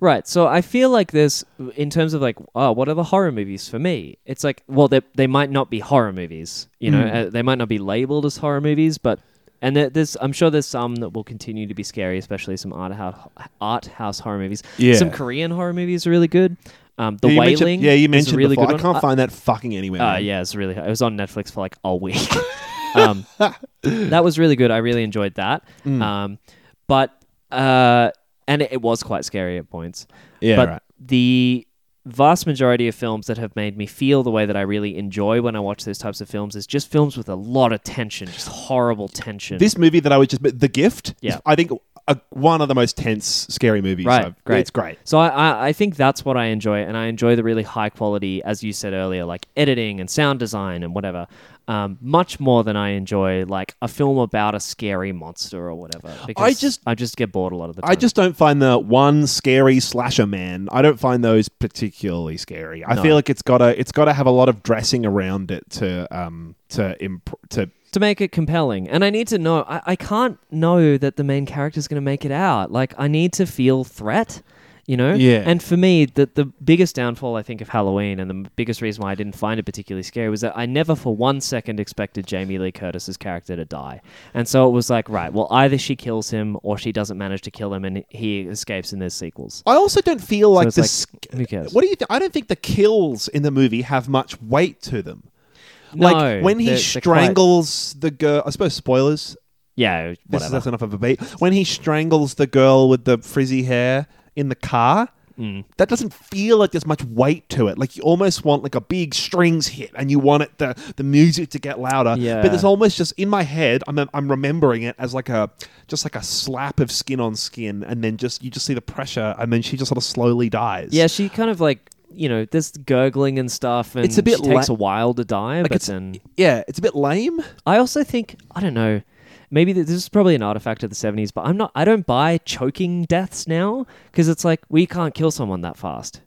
Right. So I feel like there's, in terms of like, oh, what are the horror movies for me? It's like, well, they they might not be horror movies. You know, Mm. uh, they might not be labeled as horror movies, but and there, there's, I'm sure there's some that will continue to be scary, especially some art house art house horror movies. Yeah. Some Korean horror movies are really good. Um, the yeah, Wailing. yeah, you mentioned really before. good I can't one. find that fucking anywhere. Uh, man. yeah, it's really. It was on Netflix for like a week. *laughs* um, that was really good. I really enjoyed that. Mm. Um, but uh, and it, it was quite scary at points. Yeah, but right. the vast majority of films that have made me feel the way that I really enjoy when I watch those types of films is just films with a lot of tension, just horrible tension. This movie that I was just The Gift. Yeah. I think a, one of the most tense scary movies. Right, I've- great. It's great. So I, I, I think that's what I enjoy, and I enjoy the really high quality, as you said earlier, like editing and sound design and whatever, um, much more than I enjoy like a film about a scary monster or whatever. Because just- I just get bored a lot of the time. I just don't find the one scary slasher man. I don't find those particularly scary. I No. feel like it's gotta it's gotta have a lot of dressing around it to um to imp- to to make it compelling, and I need to know. I, I can't know that the main character is going to make it out. Like I need to feel threat. You know, Yeah. And for me, the the biggest downfall I think of Halloween, and the biggest reason why I didn't find it particularly scary, was that I never for one second expected Jamie Lee Curtis's character to die, and so it was like, right, well, either she kills him or she doesn't manage to kill him, and he escapes, in there's sequels. I also don't feel like it's this. like, who cares? What do you? Th- I don't think the kills in the movie have much weight to them. No, like when he they're- they're quite- strangles the girl. I suppose spoilers. yeah, This is, whatever. that's enough of a beat. When he strangles the girl with the frizzy hair in the car, Mm. that doesn't feel like there's much weight to it. Like you almost want like a big strings hit, and you want it the the music to get louder. Yeah. But there's almost just in my head, I'm I'm remembering it as like a just like a slap of skin on skin, and then just you just see the pressure, and then she just sort of slowly dies. Yeah, she kind of like you know, there's gurgling and stuff, and It's a bit she takes la- a while to die. but it's- then yeah, it's a bit lame. I also think I don't know. Maybe this is probably an artifact of the '70s, but I'm not. I don't buy choking deaths now because it's like we can't kill someone that fast.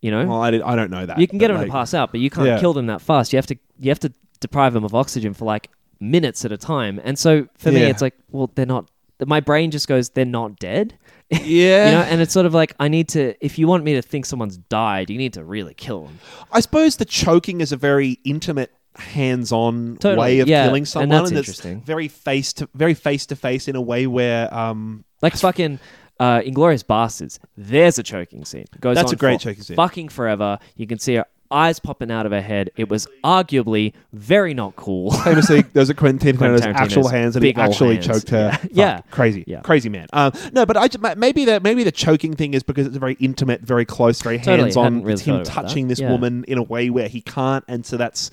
You know, Well, I, did, I don't know that. you can get them like, to pass out, but you can't Yeah. kill them that fast. You have to you have to deprive them of oxygen for like minutes at a time. And so for me, it's like, well, they're not. My brain just goes, they're not dead. *laughs* Yeah. You know, and it's sort of like I need to. If you want me to think someone's died, you need to really kill them. I suppose the choking is a very intimate, hands-on Totally, way of yeah, killing and someone, that's it's interesting. very face to very face to face in a way where um, Like fucking uh, Inglourious Basterds. There's a choking scene. Goes That's on a great choking scene. Fucking forever. You can see her eyes popping out of her head. It was arguably very not cool. *laughs* famously those are Quentin *laughs* Quentin Tarantino's actual hands and he actually hands. choked her. *laughs* Yeah. Yeah. crazy, Yeah. crazy man. Um, no, but I just, maybe the maybe the choking thing is because it's a very intimate, very close, very Totally, hands on. really it's him touching this Yeah. woman in a way where he can't, and so that's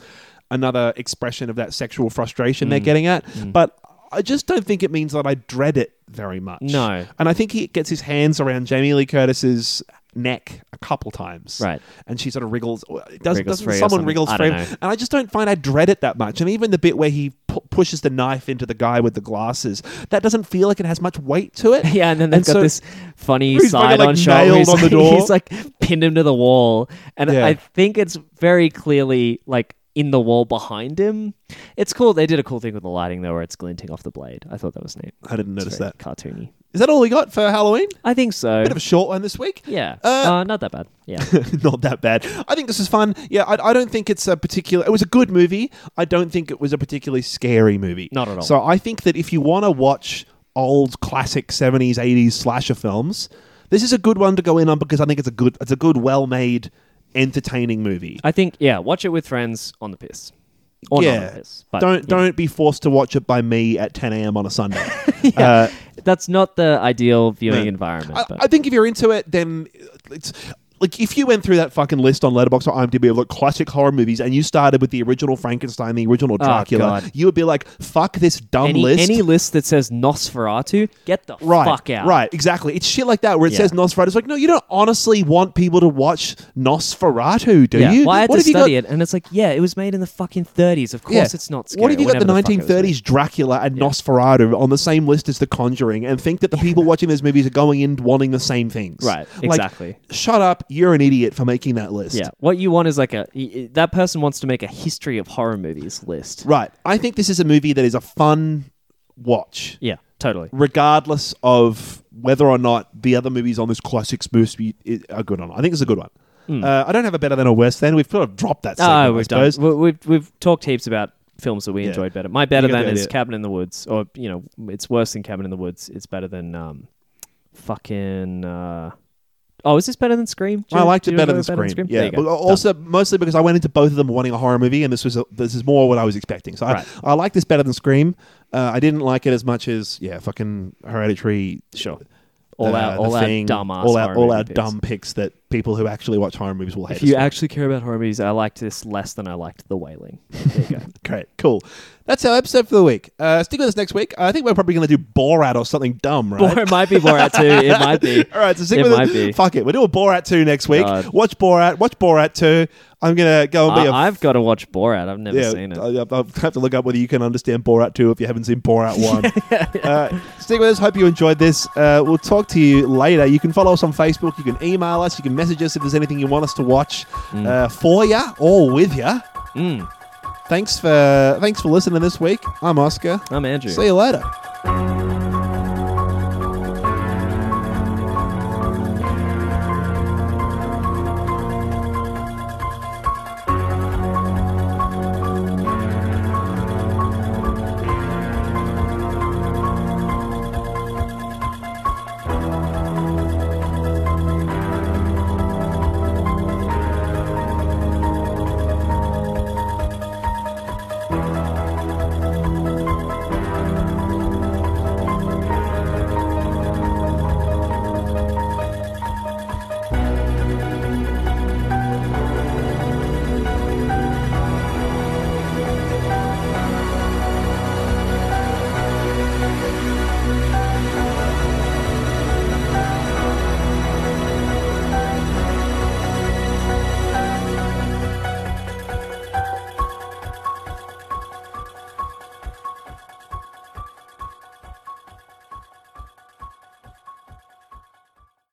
another expression of that sexual frustration Mm. they're getting at. But I just don't think it means that I dread it very much. No. and I think he gets his hands around Jamie Lee Curtis's neck a couple times, Right. And she sort of wriggles. Uh, Does, Wriggles doesn't free or someone something. wriggles I free? don't know. And I just don't find I dread it that much. And even the bit where he pu- pushes the knife into the guy with the glasses, that doesn't feel like it has much weight to it. *laughs* Yeah, and then they've And got so- this funny He's side like, on shot. where nailed He's, on the like, *laughs* door. he's like pinned him to the wall, and Yeah. I think it's very clearly like in the wall behind him. It's cool. They did a cool thing with the lighting though, where it's glinting off the blade. I thought that was neat. I didn't It's notice very that. cartoony. Is that all we got for Halloween? I think so. Bit of a short one this week. yeah, Uh, uh, not that bad. Yeah, *laughs* Not that bad. I think this is fun. Yeah, I, I don't think it's a particular. It was a good movie. I don't think it was a particularly scary movie. Not at all. So I think that if you want to watch old classic seventies, eighties slasher films, this is a good one to go in on because I think it's a good, it's a good, well made, entertaining movie. I think yeah. Watch it with friends on the piss, or not on the piss. But, don't yeah. don't be forced to watch it by me at 10 a.m. on a Sunday. *laughs* *laughs* Yeah. Uh, That's not the ideal viewing No. environment. I, but I think if you're into it, then it's like if you went through that fucking list on Letterboxd or IMDb of like classic horror movies, and you started with the original Frankenstein, the original oh, Dracula, Oh, God. you would be like, "Fuck this dumb any list." any list that says Nosferatu, get the Right, fuck out. right, exactly. It's shit like that where it Yeah. says Nosferatu. It's like, no, you don't honestly want people to watch Nosferatu, do yeah. you? Well, I had to have you study got? it, and it's like, yeah, it was made in the fucking 30s. Of course, it's not scary. What if you got the whenever fuck it was made. 1930s Dracula and Nosferatu on the same list as The Conjuring and think that the people watching those movies are going in wanting the same things? Right, Like, exactly. shut up. You're an idiot for making that list. Yeah, what you want is like a that person wants to make a history of horror movies list. Right. I think this is a movie that is a fun watch, Yeah, totally. regardless of whether or not the other movies on this classics movie are good or not. I think it's a good one. Uh, I don't have a better than or worse than. We've sort of dropped that. segment, Hmm. Oh, we've done. We've we've talked heaps about films that we Yeah. enjoyed better. My better than is. Cabin in the Woods, or you know, it's worse than Cabin in the Woods. It's better than um, fucking. Uh, oh, is this better than Scream? Do I you- liked do it you better enjoy than it Scream. There Yeah, you go. but Done. also mostly because I went into both of them wanting a horror movie, and this was a, this is more what I was expecting. So Right. I, I like this better than Scream. Uh, I didn't like it as much as yeah, fucking Hereditary. Sure. All uh, our all our dumbass all our horror all movie our picks. dumb picks that people who actually watch horror movies will hate. If you actually care about horror movies, I liked this less than I liked The Wailing. *laughs* There you go. Great, cool. That's our episode for the week. Uh, stick with us next week. I think we're probably going to do Borat or something dumb, right? Or it might be Borat too. It might be. *laughs* All right, so stick It with might us. be. Fuck it, we're doing Borat two next week. God. Watch Borat. Watch Borat two. I'm gonna go and be a I, I've got to watch Borat. I've never yeah, seen it. I, I'll have to look up whether you can understand Borat 2 if you haven't seen Borat 1. *laughs* uh, stick with us. Hope you enjoyed this. Uh, we'll talk to you later. You can follow us on Facebook. You can email us. You can message us if there's anything you want us to watch uh, for you or with you. Mm. Thanks for thanks for listening this week. I'm Oscar. I'm Andrew. See you later.